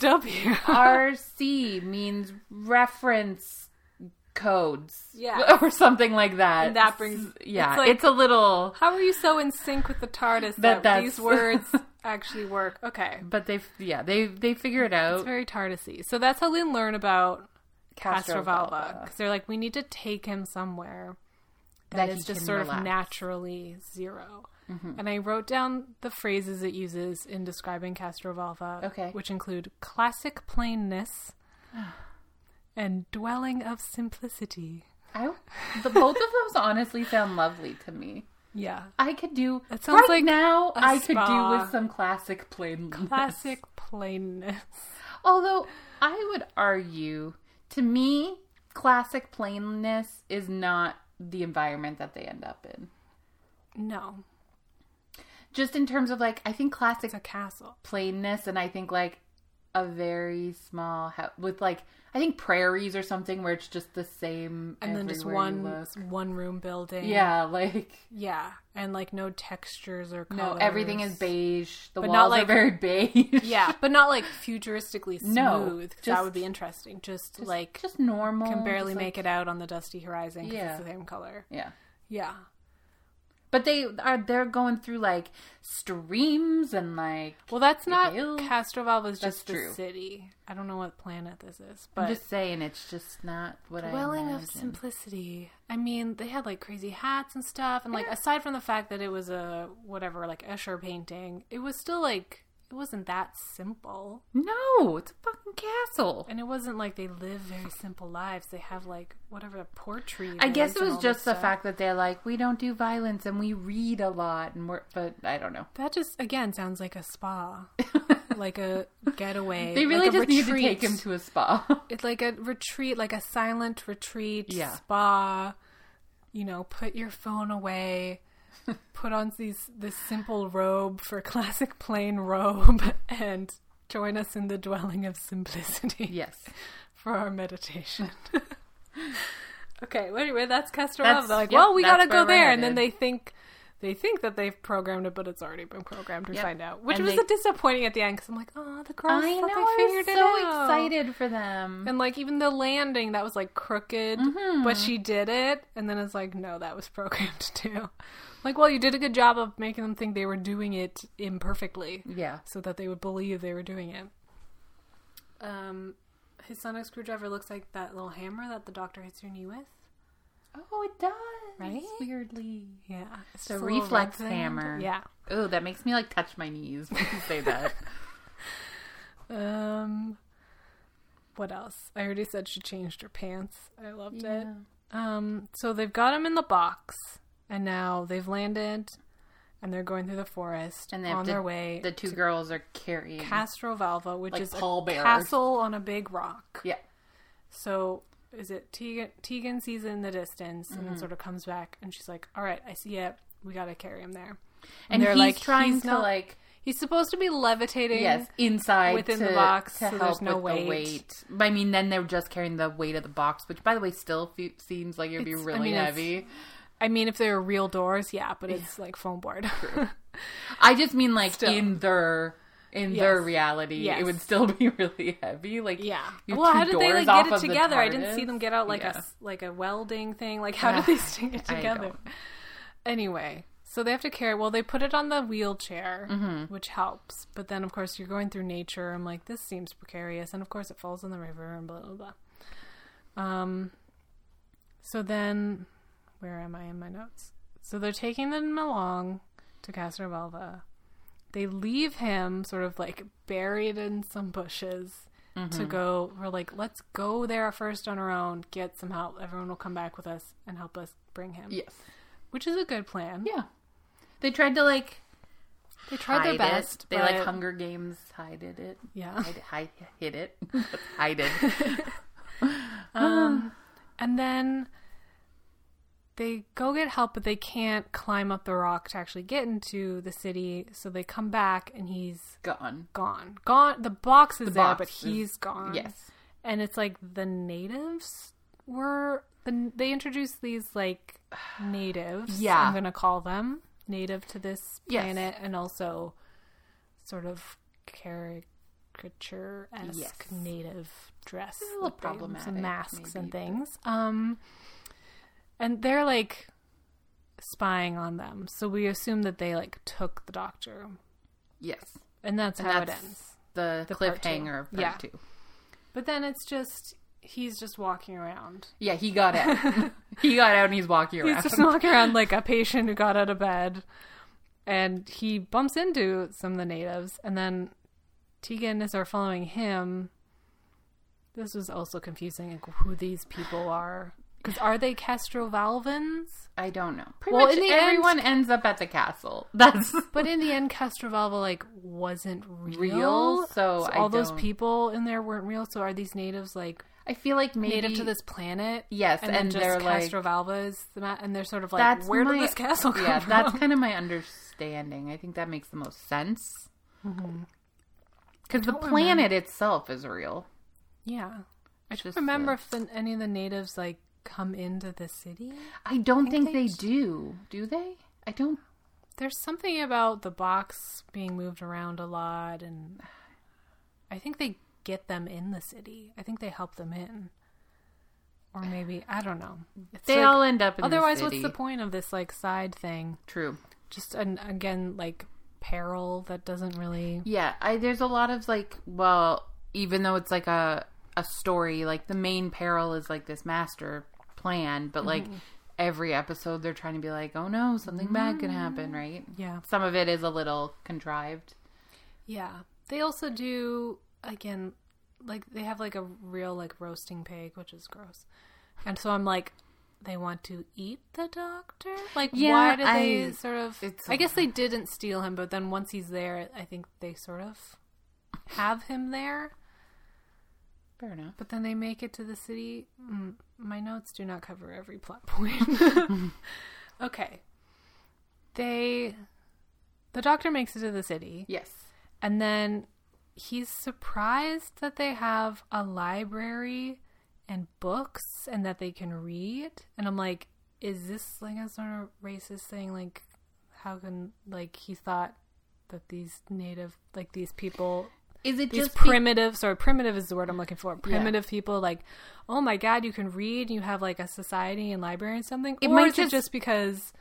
RC means reference codes. Yeah. or something like that. And that brings- yeah, it's it's, a little. How are you so in sync with the TARDIS That that, these words actually work? Okay. But they yeah they they figure it out. It's very TARDISy. So that's how we learn about Castrovalva. Because they're like, we need to take him somewhere That that is just sort of relax. Mm-hmm. naturally 0 And I wrote down the phrases it uses in describing Castrovalva, Okay. which include classic plainness and dwelling of simplicity. I, the both of those honestly sound lovely to me. Yeah. I could do It sounds right like now. I could do with some classic plain Classic plainness. Although I would argue, to me, classic plainness is not the environment that they end up in. No, Just in terms of like, I think classic it's a castle. plainness, and I think like a very small house with like I think prairies or something where it's just the same And then just one one room building. Yeah, like Yeah, and like no textures or no, colors. everything is beige. The But walls not are like- very beige. Yeah, but not like futuristically smooth. No, 'cause that would be interesting. Just, Just- like just normal. can barely just, like- make it out on the dusty horizon. Yeah. it's the same color. Yeah. Yeah, But they are they're going through like streams and like well, that's not hills. Castrovalva's That's just the city. I don't know what planet this is, but I'm just saying it's just not what I dwelling of simplicity. I mean, they had like crazy hats and stuff, and like aside from the fact that it was a whatever like Escher painting, it was still like it wasn't that simple. No, it's a fucking castle. And it wasn't like they live very simple lives. They have like whatever the portrait. I guess it was just the fact that they're like, we don't do violence and we read a lot and we're, but I don't know. that just again sounds like a spa, like a getaway. They really like just need to retreat. take him to a spa. It's like a retreat, like a silent retreat, Yeah. spa. You know, put your phone away. put on these this simple robe for classic plain robe, and join us in the dwelling of simplicity. yes. for our meditation. okay, well, anyway, that's Castor They're like, yep, well, we gotta go there, and then they think they think that they've programmed it, but it's already been programmed. We Yep. find out, which And was they- a disappointing at the end because I'm like, oh, the girls I know. thought they I was it so out. excited for them. And like even the landing that was like crooked, Mm-hmm. but she did it, and then it's like, no, that was programmed too. Like, well, you did a good job of making them think they were doing it imperfectly Yeah. so that they would believe they were doing it. Um, his sonic screwdriver looks like that little hammer that the doctor hits your knee with. Oh, it does. Right? Weirdly. Yeah, it's The a reflex hammer. Yeah. Oh, that makes me like touch my knees when you say that. Um, what else? I already said she changed her pants. I loved it. Um, so they've got him in the box, and now they've landed, and they're going through the forest And and they have on to- their way The two girls are carrying. Castrovalva, which Like is a castle on a big rock. yeah. So is it Tegan? Tegan sees it in the distance and Mm-hmm. then sort of comes back, and she's like, "All right, I see it. We got to carry him there." And they're he's like, trying he's to not- like He's supposed to be levitating. yes inside within the box, to so help there's no with the weight. weight. I mean, then they're just carrying the weight of the box, which by the way still fe- seems like it'd be It's- I really mean, heavy. I mean, if they were real doors, yeah, but it's like foam board. I just mean like Still. in their in Yes. their reality, Yes. it would still be really heavy. Like yeah. Well, how did they like get it together? I didn't see them get out like a Yeah. s- like a welding thing. Like, how did they stick it together? Anyway, so they have to carry. Well, they put it on the wheelchair, Mm-hmm. which helps. But then, of course, you're going through nature. I'm like, this seems precarious, and of course, it falls in the river and blah blah blah. Um. So then, where am I in my notes? So they're taking them along to Castrovalva. They leave him sort of like buried in some bushes to go. We're like, let's go there first on our own, get some help. Everyone will come back with us and help us bring him. Yes. Which is a good plan. Yeah. They tried to like They tried their best. It. They but- like Hunger Games hided it. Yeah. Hide, hide, hid it. hide it. Um, and then they go get help, but they can't climb up the rock to actually get into the city. So they come back, and he's Gone. gone. Gone. The box is there, box but is- he's gone. Yes. And it's like the natives were the they introduced these like natives. Yeah. I'm gonna call them native to this Yes. planet, and also sort of caricature esque Yes. native dress, a little with the- problematic, some masks and maybe, but- things. Um, and they're like spying on them, so we assume that they like took the doctor, Yes. and that's And how it ends. The, The cliffhanger of part Yeah. two. But then it's just he's just walking around. Yeah, he got out. he got out and he's walking around. He's just walking around like a patient who got out of bed, and he bumps into some of the natives, and then Tegan is are following him. This was also confusing, like who these people are. Because are they Castrovalvans? I don't know. Pretty Well, much in the end- everyone ends up at the castle. That's But in the end, Castrovalva like wasn't real. Real? So I all those people in there weren't real. So are these natives like I feel like maybe native to this planet? Yes, and, and they're just like the and they're sort of like, that's where my, did this castle come Yeah, from? that's kind of my understanding. I think that makes the most sense. Mm-hmm. Because the don't planet itself is real. Yeah. I just remember the- if the, any of the natives like come into the city. I don't think, think they, they- do. Do they? I don't. There's something about the box being moved around a lot, and I think they get them in the city. I think they help them in, or maybe I don't know. It's They like- all end up in the city. otherwise, the what's the point of this like side thing? True. Just an again like peril that doesn't really. Yeah, I there's a lot of like well, even though it's like a a story, like the main peril is like this master plan, but like Mm-hmm. every episode they're trying to be like, "Oh no, something bad can happen," right? Yeah. Some of it is a little contrived. Yeah. They also do again like they have like a real like roasting pig, which is gross. And so I'm like they want to eat the doctor? Like Yeah, why did they I- sort of it's I guess they didn't steal him, but then once he's there, I think they sort of have him there. Fair enough. But then they make it to the city. Mm, my notes do not cover every plot point. okay. They the doctor makes it to the city. Yes. And then he's surprised that they have a library and books and that they can read. And I'm like, is this like a sort of racist thing? Like, how can, like, he thought that these native, like, these people, Is it just primitive, sorry, primitive is the word I'm looking for. Primitive people, like, oh my God, you can read, you have like a society and library and something. It or might is just- it just because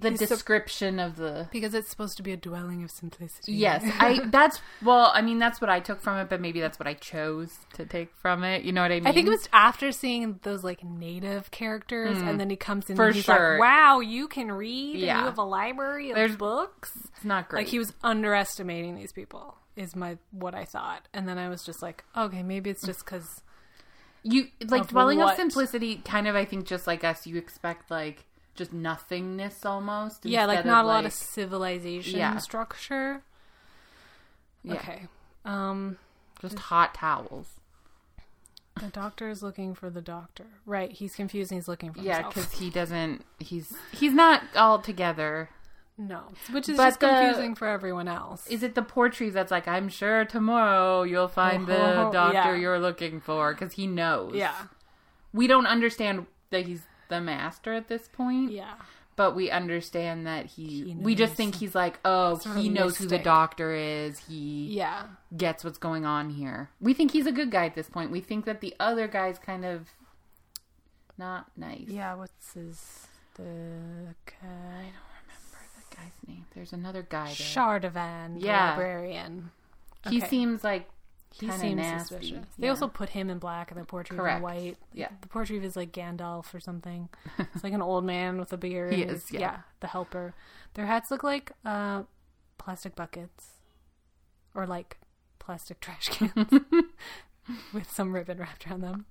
the description of the because it's supposed to be a dwelling of simplicity. Yes, I that's well, I mean that's what I took from it, but maybe that's what I chose to take from it. You know what I mean? I think it was after seeing those like native characters, and mm. then he comes in For and he's sure. like, "Wow, you can read. And Yeah. you have a library of There's- books." it's not great. Like he was underestimating these people. Is my what I thought, and then I was just like, okay, maybe it's just because you like of dwelling of what? simplicity kind of I think just like us you expect like just nothingness almost. yeah, like not a lot like- of civilization Yeah. structure. Yeah. Okay, um, just hot towels. the doctor is looking for the doctor. Right, he's confused. and He's looking for Yeah, because he doesn't. He's he's not all together. No, which is But just the- confusing for everyone else. Is it the Portreeve that's like, I'm sure tomorrow you'll find the Oh, doctor yeah. you're looking for? Because he knows. yeah, We don't understand that he's the master at this point, yeah. but we understand that he. He we just think he's like, oh, Sort he knows who the doctor is. He Yeah. gets what's going on here. We think he's a good guy at this point. We think that the other guy's kind of not nice. Yeah, what's his the guy? Guy's name. There's another guy there. Shardovan, the Yeah. librarian. He Okay. seems like He kinda seems nasty. suspicious. They Yeah. also put him in black and the Portreeve Correct. in white. Yeah. The Portreeve is like Gandalf or something. It's like an old man with a beard. He and is, he's- yeah. the helper. Their hats look like uh, plastic buckets or like plastic trash cans with some ribbon wrapped around them.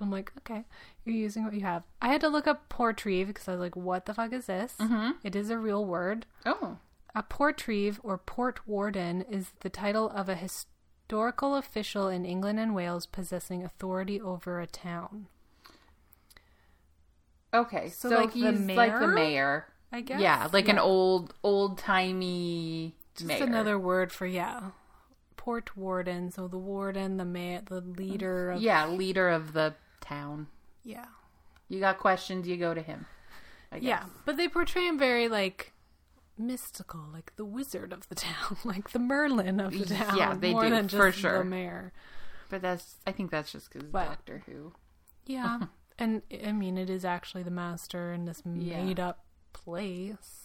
I'm like, okay, you're using what you have. I had to look up Portreeve because I was like, what the fuck is this? Mhm. It is a real word. oh, A portreeve or port warden is the title of a historical official in England and Wales possessing authority over a town. okay. So, So, like, the he's like the mayor? mayor. I guess. Yeah, like an old old timey Just mayor. another word for yeah. Port warden. So the warden, the ma- the leader of yeah, leader of the town. yeah. You got questions, you go to him. Yeah, but they portray him very like mystical, like the wizard of the town, like the Merlin of the town. Yeah, they more do, than for sure. the mayor. But that's I think that's just because Doctor Who. Yeah, and I mean, it is actually the master in this Yeah. made up place.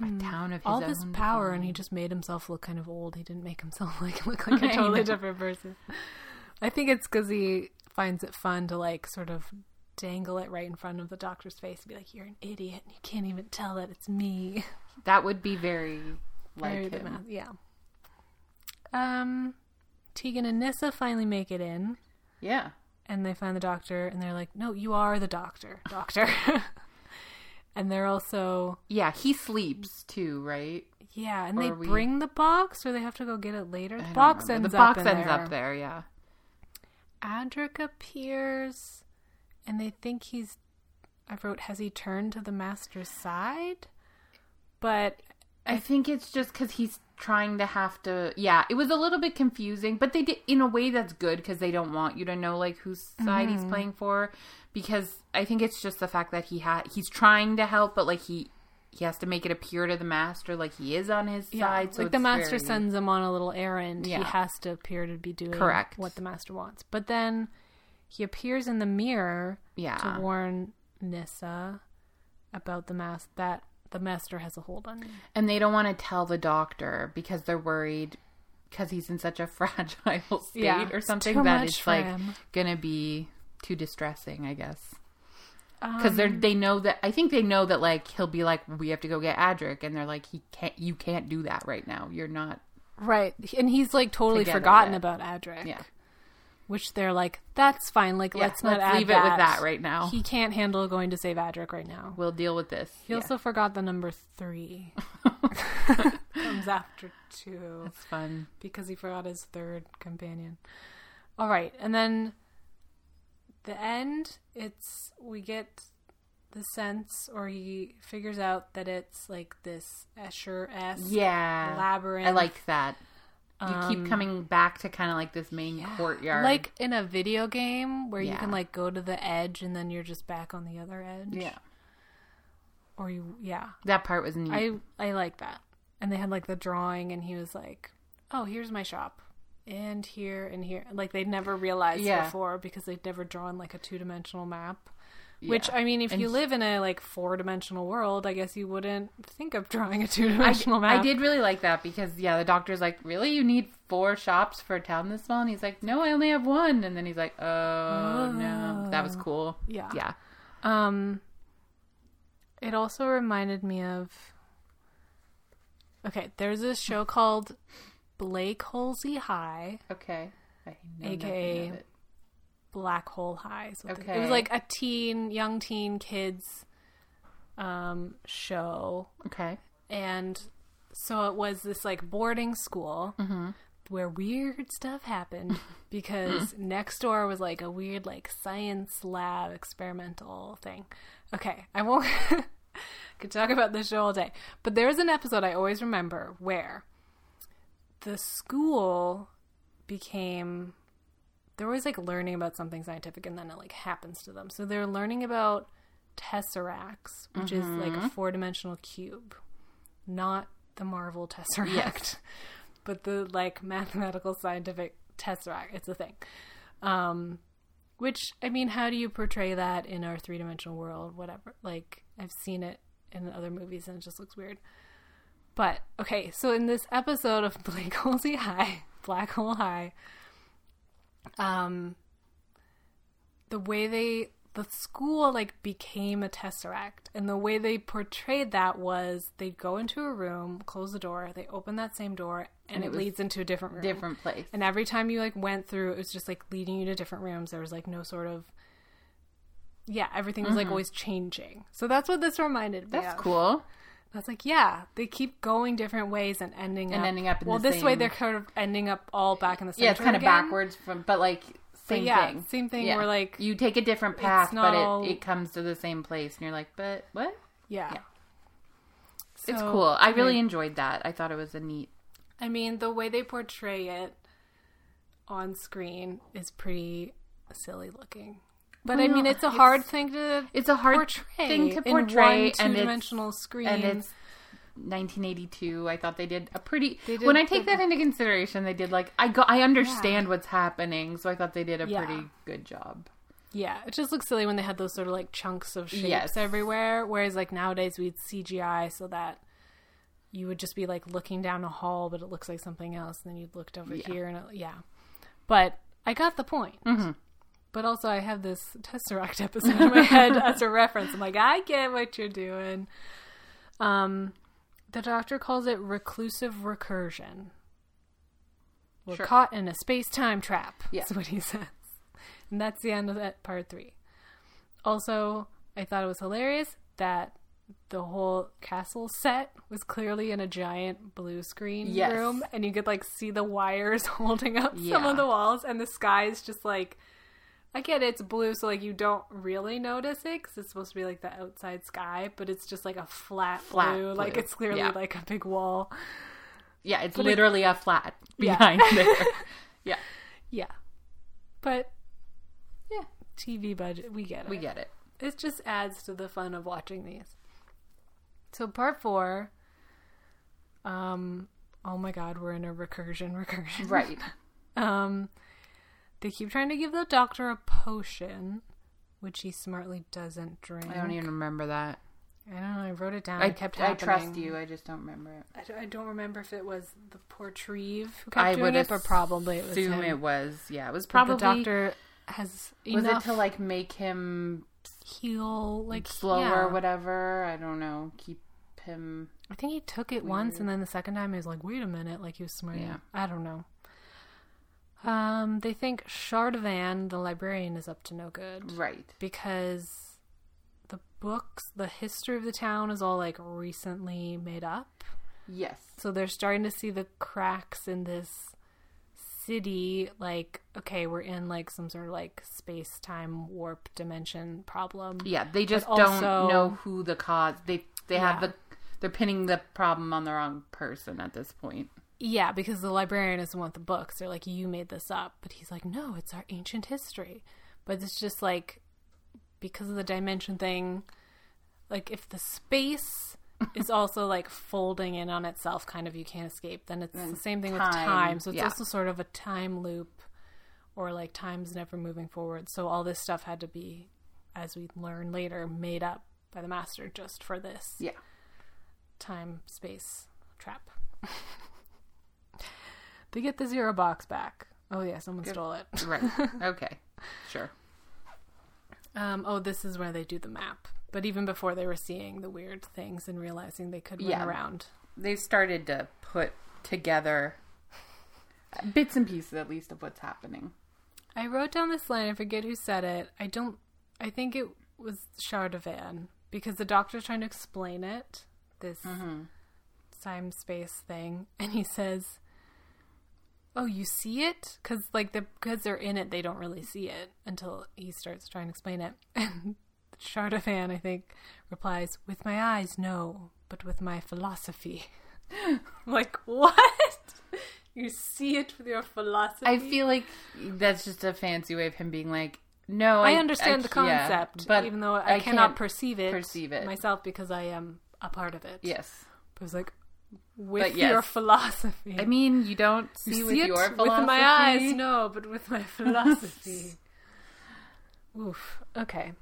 A hmm. town of All this power, and he just made himself look kind of old. He didn't make himself like look like a totally different person. I think it's because he finds it fun to like sort of dangle it right in front of the doctor's face and be like, "You're an idiot. You can't even tell that it's me." That would be very like Very him. math- yeah. Um, Tegan and Nyssa finally make it in. Yeah. and they find the doctor and they're like no you are the doctor doctor and they're also Yeah, he sleeps too, right? yeah and Or they we- bring the box or they have to go get it later the box remember. ends the box up ends there. up there, yeah. Adric appears and they think he's i wrote has he turned to the master's side but I think it's just because he's trying to have to. Yeah, it was a little bit confusing, but they did in a way that's good because they don't want you to know like whose side he's mm-hmm. playing for. Because I think it's just the fact that he had he's trying to help, but like he he has to make it appear to the master like he is on his yeah side. So like the master very- sends him on a little errand he has to appear to be doing Correct. what the master wants but then he appears in the mirror Yeah, to warn Nyssa about the mask that the master has a hold on you. and they don't want to tell the doctor because they're worried because he's in such a fragile state Yeah, or something that it's like him. gonna be too distressing. I guess. Um, because they they know that I think they know that like he'll be like we have to go get Adric and they're like he can't you can't do that right now you're not right, and he's like totally Together forgotten yet. about Adric. Yeah. which they're like, that's fine. Like, Yeah, let's not let's add leave it with that right now. He can't handle going to save Adric right now. we'll deal with this He also forgot the number three. Comes after two. it's fun because he forgot his third companion. All right, and then the end. It's we get the sense, or he figures out that it's like this Escher esque yeah labyrinth. I like that you Um, keep coming back to kind of like this main courtyard like in a video game where you can like go to the edge and then you're just back on the other edge. yeah Or you, yeah. that part was neat I I like that. And they had like the drawing, and he was like, "Oh, here's my shop." And here and here, like they'd never realized Yeah. before because they'd never drawn like a two dimensional map Which I mean, if And you live in a like four dimensional world, I guess you wouldn't think of drawing a two I, dimensional map. I did really like that because yeah, the doctor's like, really, you need four shops for a town this small, and he's like, no, I only have one, and then he's like, oh, no, that was cool. Yeah. yeah, Um, it also reminded me of. Okay, there's this show called Blake Holsey High, okay, I know AKA. Black Hole High. what It was like a teen, young teen kids um, show. okay, And so it was this like boarding school Mm-hmm. where weird stuff happened because next door was like a weird like science lab experimental thing. Okay, I won't could talk about this show all day. But there was an episode I always remember where the school became they're always like learning about something scientific and then it like happens to them. So they're learning about tesseracts, which is like a four dimensional cube. Not the Marvel Tesseract. Yes. But the like mathematical scientific tesseract. It's a thing. Um which I mean, how do you portray that in our three dimensional world? Whatever. Like I've seen it in other movies and it just looks weird. But okay, so in this episode of Blake Holsey High, Black Hole High, um, the way they the school like became a tesseract, and the way they portrayed that was they'd go into a room, close the door, they open that same door, and, And it it, leads into a different room. different place. And every time you like went through, it was just like leading you to different rooms. There was like no sort of yeah, everything was like always changing. So that's what this reminded me Mm-hmm. That's of. cool. I was like, yeah, they keep going different ways and ending And up ending up in well. this way, they're kind of ending up all back in the center. Yeah, it's kind of backwards from, but like same yeah, thing. same thing, Yeah. where, like, you take a different path, but all- it, it comes to the same place, and you're like, but what? Yeah, Yeah. it's cool. I really mean- enjoyed that. I thought it was a neat. I mean, the way they portray it on screen is pretty silly looking. But I mean, it's a it's- hard thing to It's a hard portray thing to in portray, one two-dimensional screen. and it's 1982. I thought they did a pretty. Did when I take that into consideration, they did like I go. I understand what's happening, so I thought they did a Yeah. pretty good job. Yeah, it just looks silly when they had those sort of like chunks of shapes Yes. everywhere. Whereas like nowadays we'd CGI so that you would just be like looking down a hall, but it looks like something else. And then you'd looked over Yeah. here and it, yeah. But I got the point. Mm-hmm. But also I have this Tesseract episode in my head as a reference. I'm like, I get what you're doing. Um, the doctor calls it reclusive recursion. We're Sure. caught in a space time trap. Yeah. That's what he says. And that's the end of that part three. Also, I thought it was hilarious that the whole castle set was clearly in a giant blue screen Yes. room, and you could like see the wires holding up some of the walls, and the sky is just like. I get it, it's blue, so like you don't really notice it because it's supposed to be like the outside sky, but it's just like a flat, Flat blue, like it's clearly Yeah. like a big wall. Yeah, it's But it- literally a flat Yeah. behind there. Yeah, Yeah, but yeah, TV budget, we get it. we get it. it just adds to the fun of watching these. So part four, um, oh my god, we're in a recursion, recursion. Right. Um, they keep trying to give the doctor a potion, which he smartly doesn't drink. I don't even remember that. I don't know. I wrote it down. I, it kept I trust you. I just don't remember it. I, don't- I don't remember if it was the Portreeve who kept I doing it, but probably it was assume him. it was. Yeah, it was But probably. the doctor has was it to like make him heal, like slower yeah. or whatever? I don't know. Keep him. I think he took it once, and then the second time he was like, "Wait a minute!" Like he was smart. Yeah. I don't know. Um, they think Shardovan, the librarian, is up to no good Right. because the books, the history of the town is all like recently made up. Yes. So they're starting to see the cracks in this city. Like, okay, we're in like some sort of like space time warp dimension problem. Yeah, they just But don't also- know who the cause. They they have Yeah. the they're pinning the problem on the wrong person at this point. Yeah, because the librarian doesn't want the books. They're like, you made this up. But he's like, no, it's our ancient history. But it's just like, because of the dimension thing, like if the space is also like folding in on itself, kind of, you can't escape, then it's the same thing with time, time. So it's yeah. also sort of a time loop or like time's never moving forward. So all this stuff had to be as we learn later, made up by the master just for this Yeah. time space trap. they get the zero box back. Oh yeah, someone stole it. Right. okay. Sure. Um, oh, this is where they do the map. But even before they were seeing the weird things and realizing they could run Yeah. around. They started to put together bits and pieces, at least, of what's happening. I wrote down this line. I forget who said it. I don't. I think it was Shardovan because the doctor's trying to explain it. This time space thing, and he says, "Oh, you see it? Because like the because they're in it, they don't really see it until he starts trying to explain it." And Shardovan, I think, replies, "With my eyes, no, but with my philosophy." like what? You see it with your philosophy? I feel like that's just a fancy way of him being like, no, I I, understand I- the yeah, concept, but even though I, cannot perceive it, perceive it. myself because I am a part of it. Yes. But it's like with yes. your philosophy. I mean, you don't You see, with it your philosophy. with my eyes, no, but with my philosophy. Oof. Okay.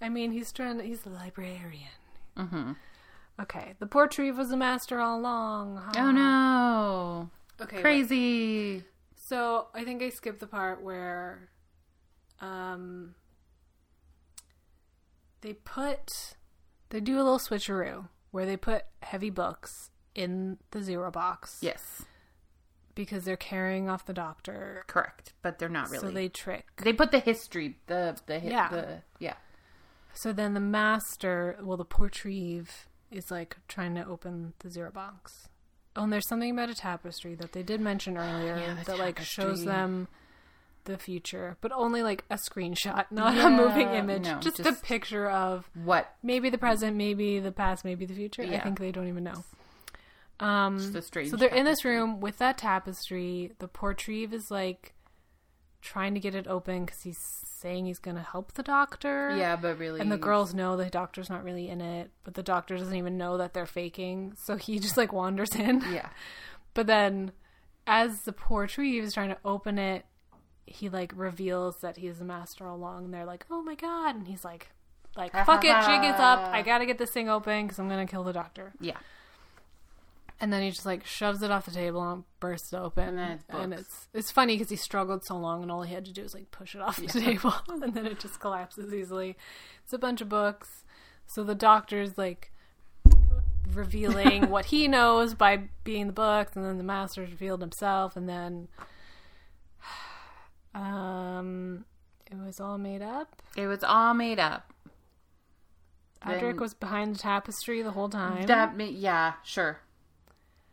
I mean, he's trying. To, He's a librarian. hmm Okay. The Portreeve was a master all along. huh? Oh no! Okay. wait. Crazy. So I think I skipped the part where um they put they do a little switcheroo where they put heavy books in the zero box Yes, because they're carrying off the doctor. correct. But they're not really. So they trick. They put the history, the the Yeah. the yeah. So then the master, well the Portreeve is like trying to open the zero box. Oh, and there's something about a tapestry that they did mention earlier Yeah, that like shows them the future, but only like a screenshot, not a moving image. no, just, a picture of What? maybe the present, maybe the past, maybe the future. I think they don't even know. Um, a strange so they're in this room with that tapestry. The Portreeve is like trying to get it open because he's saying he's going to help the doctor. Yeah, but really, And the girls know the doctor's not really in it, but the doctor doesn't even know that they're faking. So he just like wanders in. Yeah, But then as the Portreeve is trying to open it, he like reveals that he's the master all along and they're like, "Oh my god." And he's like like, "Fuck it, jig is up. I got to get this thing open cuz I'm going to kill the doctor." yeah. And then he just like shoves it off the table and bursts it open. And then it's And it's it's funny because he struggled so long, and all he had to do was like push it off the table, and then it just collapses easily. It's a bunch of books. So the doctor's like revealing what he knows by being the books, and then the master's revealed himself, and then um, it was all made up. It was all made up. Then- was behind the tapestry the whole time. That yeah, sure.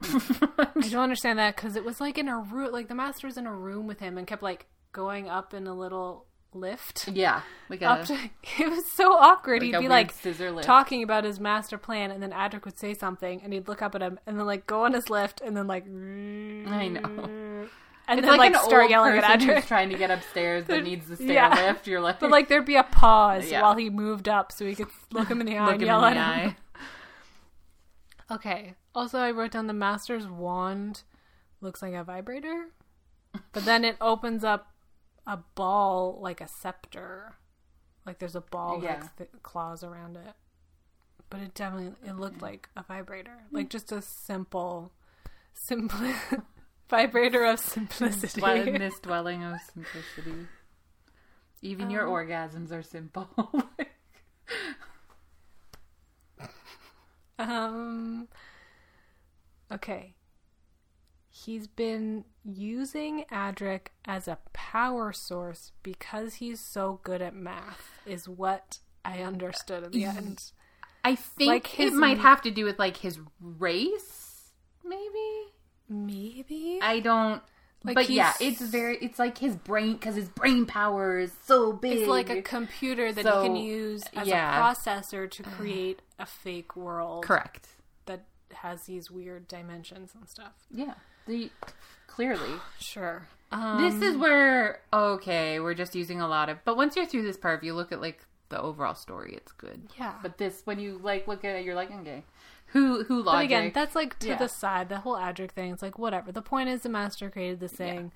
I don't understand that because it was like in a room, like the master was in a room with him and kept like going up in a little lift. yeah, like a, Up to, it was so awkward. like he'd be like talking about his master plan, and then Adric would say something, and he'd look up at him, and then like go on his lift, and then like I know. and It's then like, an start yelling at Adric. trying to get upstairs that needs the stair Yeah. lift. You're like, But like there'd be a pause Yeah. while he moved up, so he could look him in the eye and yell in at the him. eye. Okay. Also, I wrote down the master's wand looks like a vibrator, but then it opens up a ball like a scepter. Like there's a ball with Yeah. like th- claws around it. But it definitely it looked like a vibrator, like just a simple, simple vibrator of simplicity. Dwell- in this dwelling of simplicity. Even your orgasms are simple. Um. Okay. He's been using Adric as a power source because he's so good at math, is what I understood at the end. I think Like his- it might have to do with like his race, maybe. Maybe. I don't. Like but yeah, it's very. It's like his brain because his brain power is so big. It's like a computer that So, he can use as yeah. a processor to create a fake world correct. Has these weird dimensions and stuff. Yeah. The clearly. Sure. Um, This is where okay, we're just using a lot of. But once you're through this part, if you look at like the overall story, it's good. yeah. But this, when you like look at it, you're like, okay, who who logic? But again, that's like to Yeah. the side. The whole Adric thing. It's like whatever. The point is, the master created this thing.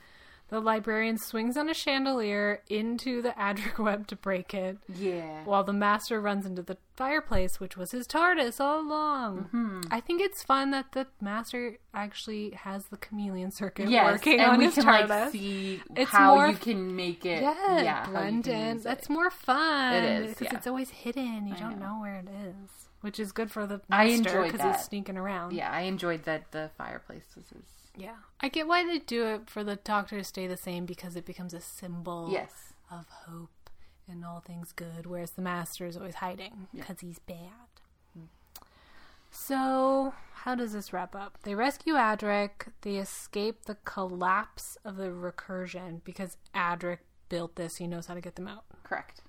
The librarian swings on a chandelier into the Adric web to break it, Yeah. while the master runs into the fireplace, which was his TARDIS all along. Mm-hmm. I think it's fun that the master actually has the chameleon circuit yes, working and on we his can TARDIS. like see It's how more you can make it. yeah, yeah, blend in. That's it. more fun. It is, because yeah. it's always hidden. You I don't know. know. where it is, which is good for the master because he's sneaking around. Yeah, I enjoyed that the fireplace was his. Yeah, I get why they do it for the Doctor to stay the same because it becomes a symbol Yes. of hope and all things good, whereas the Master is always hiding because he's bad. So, how does this wrap up? They rescue Adric. They escape the collapse of the recursion because Adric built this. He knows how to get them out. Correct.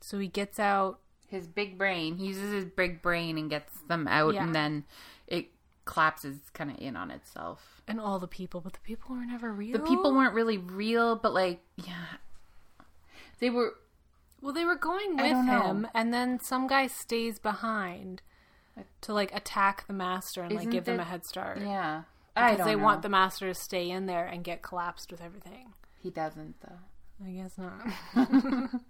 So he gets out. His big brain. He uses his big brain and gets them out, Yeah. and then it collapses kind of in on itself. And all the people, but the people were never real. The people weren't really real, but like, yeah, they were. Well, they were going with don't know. him, and then some guy stays behind to like attack the master and like Isn't give them a head start. Yeah, Because they know. want the master to stay in there and get collapsed with everything. He doesn't though. I guess not.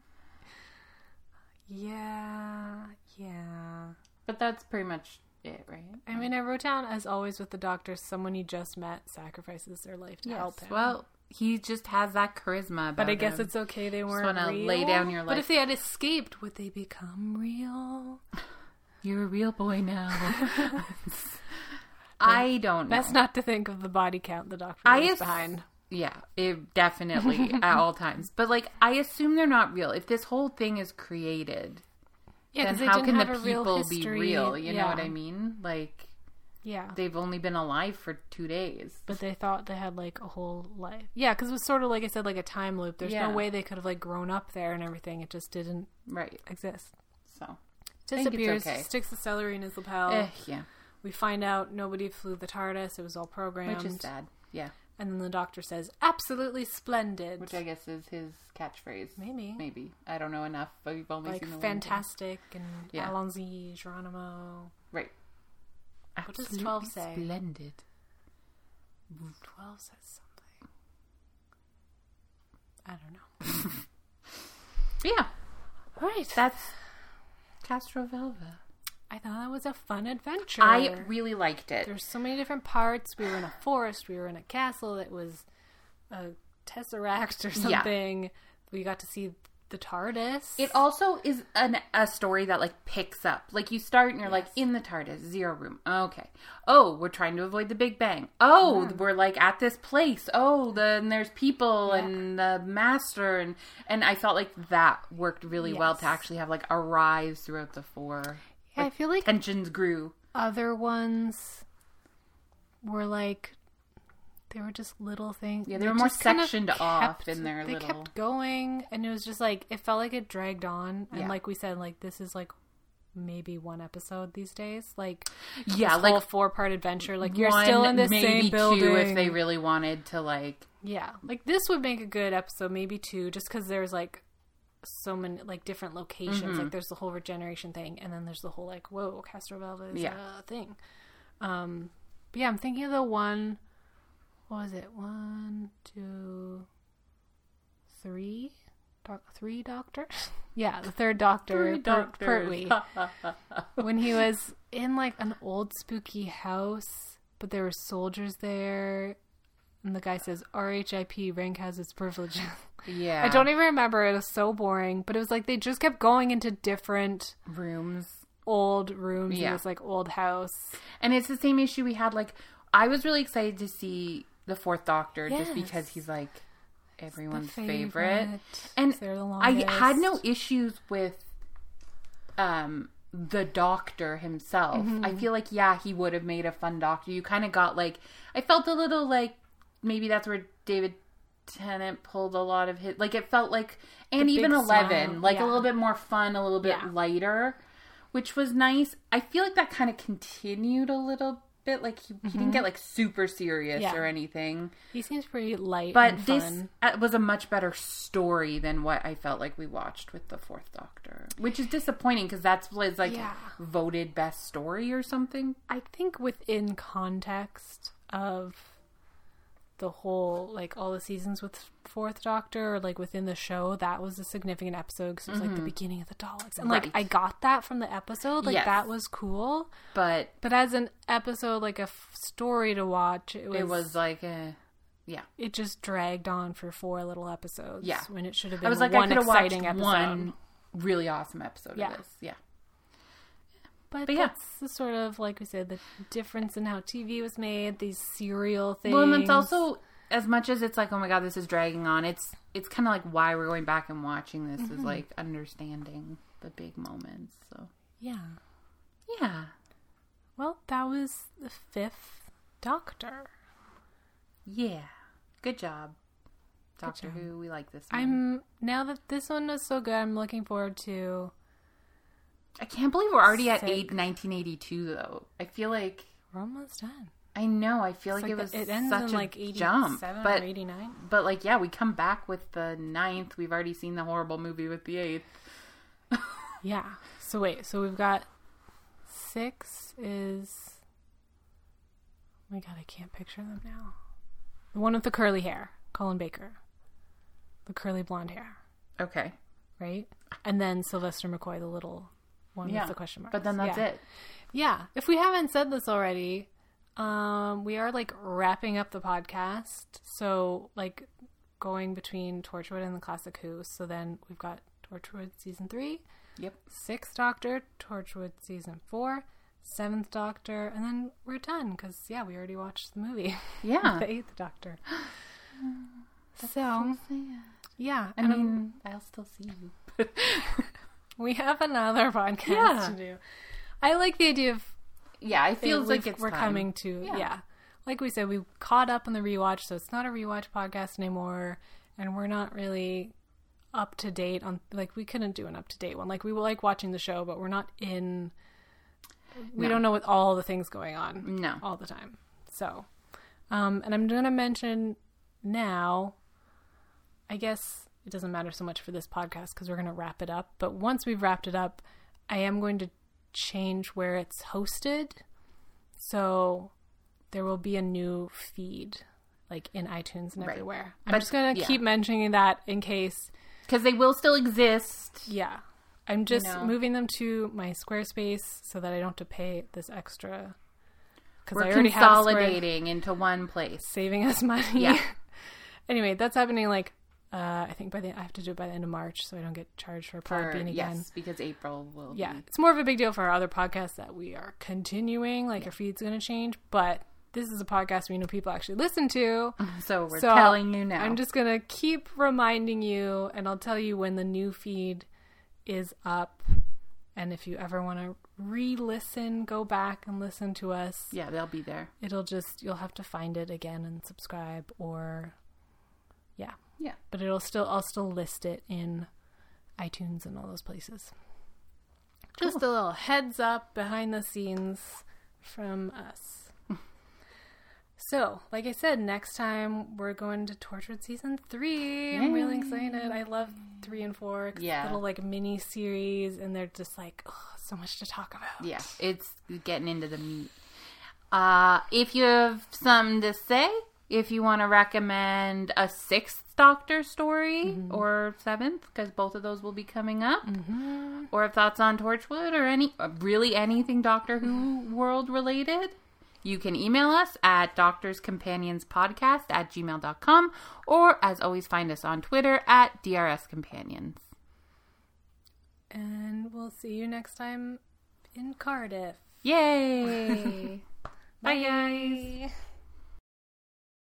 yeah, yeah. But that's pretty much it, right? I mean, I wrote down as always with the doctor, someone you just met sacrifices their life to help him. Well, he just has that charisma. but I guess him. it's okay they weren't wanna real. lay down your life. But if they had escaped, would they become real? you're a real boy now. I don't know. Not to think of the body count the doctor I ass- behind. Yeah, it definitely at all times. But like, I assume they're not real. If this whole thing is created, Yeah, then how can the a real people be real? You know what I mean? Like, Yeah. they've only been alive for two days. but they thought they had like a whole life. Yeah, because it was sort of like I said, like a time loop. There's Yeah. no way they could have like grown up there and everything. It just didn't Right. exist. So, Disappears, okay. sticks the celery in his lapel. eh, yeah, We find out nobody flew the TARDIS. It was all programmed. which is sad. Yeah, And then the doctor says, "Absolutely splendid." which I guess is his catchphrase. Maybe. Maybe I don't know enough. But we've only like seen the fantastic and Yeah. Allons-y, Geronimo. Right. What does 12 say? Splendid. Twelve says something. I don't know. Yeah, All right. that's Castrovalva. I thought that was a fun adventure. I really liked it. There's so many different parts. We were in a forest. We were in a castle that was a tesseract or Yeah. something. We got to see the TARDIS. It also is an, a story that like picks up. Like you start and you're like in the TARDIS, zero room. Okay. Oh, we're trying to avoid the Big Bang. Oh, we're like at this place. Oh, then there's people Yeah. and the master and and I felt like that worked really well to actually have like a rise throughout the four. Yeah, I feel like Tensions grew. other ones were like they were just little things. Yeah, they were more just kind of sectioned off in their they little- They kept going, and it was just like it felt like it dragged on. And Yeah. like we said, like this is like maybe one episode these days. Like Yeah, like four part adventure. Like you're one, still in this maybe same building. two if they really wanted to like Yeah, like this would make a good episode, maybe two, just because there's like so many like different locations. Mm-hmm. Like there's the whole regeneration thing, and then there's the whole like whoa, Castrovalva is Yeah. a thing. Um, but yeah, I'm thinking of the one. What was it? One, two, three, doc, three doctors. yeah, the third doctor, Per- Pertwee, when he was in like an old spooky house, but there were soldiers there. And the guy says, RHIP, rank has its privileges. Yeah. I don't even remember. It was so boring. But it was like they just kept going into different rooms. old rooms Yeah. in this like old house. And it's the same issue we had. Like, I was really excited to see the Fourth Doctor just because he's like everyone's The favorite. And the I had no issues with um the Doctor himself. Mm-hmm. I feel like yeah, he would have made a fun Doctor. You kind of got like I felt a little like maybe that's where David Tennant pulled a lot of his like it felt like and The even 11 smile, like yeah. a little bit more fun, a little bit Yeah. lighter, which was nice. I feel like that kind of continued a little bit like he, he didn't get like super serious Mm-hmm. Yeah. or anything. He seems pretty light But and this was a much better story than what I felt like we watched with the Fourth Doctor, which is disappointing because that's was like voted best story or something. I think within context of the whole like all the seasons with Fourth Doctor or like within the show, that was a significant episode because it was like the beginning of the Daleks, and like Mm-hmm. Right. I got that from the episode, like Yes. that was cool. But But as an episode, like a f- story to watch, it was it was like a yeah. it just dragged on for four little episodes. Yeah. when it should have been I was like, one I could have watched exciting episode. one really awesome episode Yeah. of this. Yeah. But, But yeah. that's the sort of like we said, the difference in how TV was made. These serial things. Well, and it's also as much as it's like, oh my god, this is dragging on. It's it's kind of like why we're going back and watching this Mm-hmm. is like understanding the big moments. So yeah. yeah, Well, that was the fifth Doctor. yeah, good job, Doctor job. Who. We like this. One. I'm now that this one is so good. I'm looking forward to. I can't believe we're already at eight, 1982 though. I feel like We're almost done. I know. I feel It's like, it the- was it ends such in a like 87 jump, but 89. but like yeah, we come back with the ninth. We've already seen the horrible movie with the eighth. Yeah. So wait. So we've got six is. Oh my god, I can't picture them now. The one with the curly hair, Colin Baker. The curly blonde hair, Okay, right? And then Sylvester McCoy, the little one yeah, with the question mark. but then that's yeah. it. Yeah. If we haven't said this already, um, we are like wrapping up the podcast. So like going between Torchwood and the Classic Who. So then we've got Torchwood season three, Yep. Sixth Doctor, Torchwood season four, Seventh Doctor, and then we're done because yeah, we already watched the movie, Yeah. the Eighth Doctor. so yeah, I I'm- mean, I'll still see you. we have another podcast Yeah. to do. I like the idea of yeah, it feels it- like it's we're time. coming to Yeah. yeah. Like we said, we caught up on the rewatch, so it's not a rewatch podcast anymore, and we're not really up to date on like we couldn't do an up to date one. Like we were like watching the show, but we're not in. We No. don't know what all the things going on No. all the time. So, um, and I'm gonna mention now. I guess it doesn't matter so much for this podcast because we're gonna wrap it up. But once we've wrapped it up, I am going to change where it's hosted. So there will be a new feed, like in iTunes and Right. everywhere. I'm But- just gonna yeah. keep mentioning that in case. Because they will still exist. Yeah, I'm just know. moving them to my Squarespace so that I don't have to pay this extra. Because I already have Square, consolidating into one place. saving us money. Yeah. anyway, that's happening. Like, uh, I think by the I have to do it by the end of March, so I don't get charged for Podbean again. yes, because April will Yeah, be. it's more of a big deal for our other podcasts that we are continuing. Like, our feed's going to change, but this is a podcast we know people actually listen to. So we're So, telling you now. I'm just going to keep reminding you, and I'll tell you when the new feed is up. And if you ever want to re listen, go back and listen to us. yeah, they'll be there. It'll just, you'll have to find it again and subscribe, or yeah. Yeah. But it'll still, I'll still list it in iTunes and all those places. Just a little heads up behind the scenes from us. So, like I said, next time we're going to Torchwood season three. I'm really excited. I love three and 4. Yeah. little like mini series, and they're just like oh, so much to talk about. Yeah, it's getting into the meat. Uh, if you have something to say, if you want to recommend a sixth Doctor story Mm-hmm. or seventh, because both of those will be coming up, or if thoughts on Torchwood or any uh, really anything Doctor Who world related, you can email us at doctorscompanionspodcast at gmail.com or as always find us on Twitter at drscompanions. And we'll see you next time in Cardiff. Yay! Bye, guys.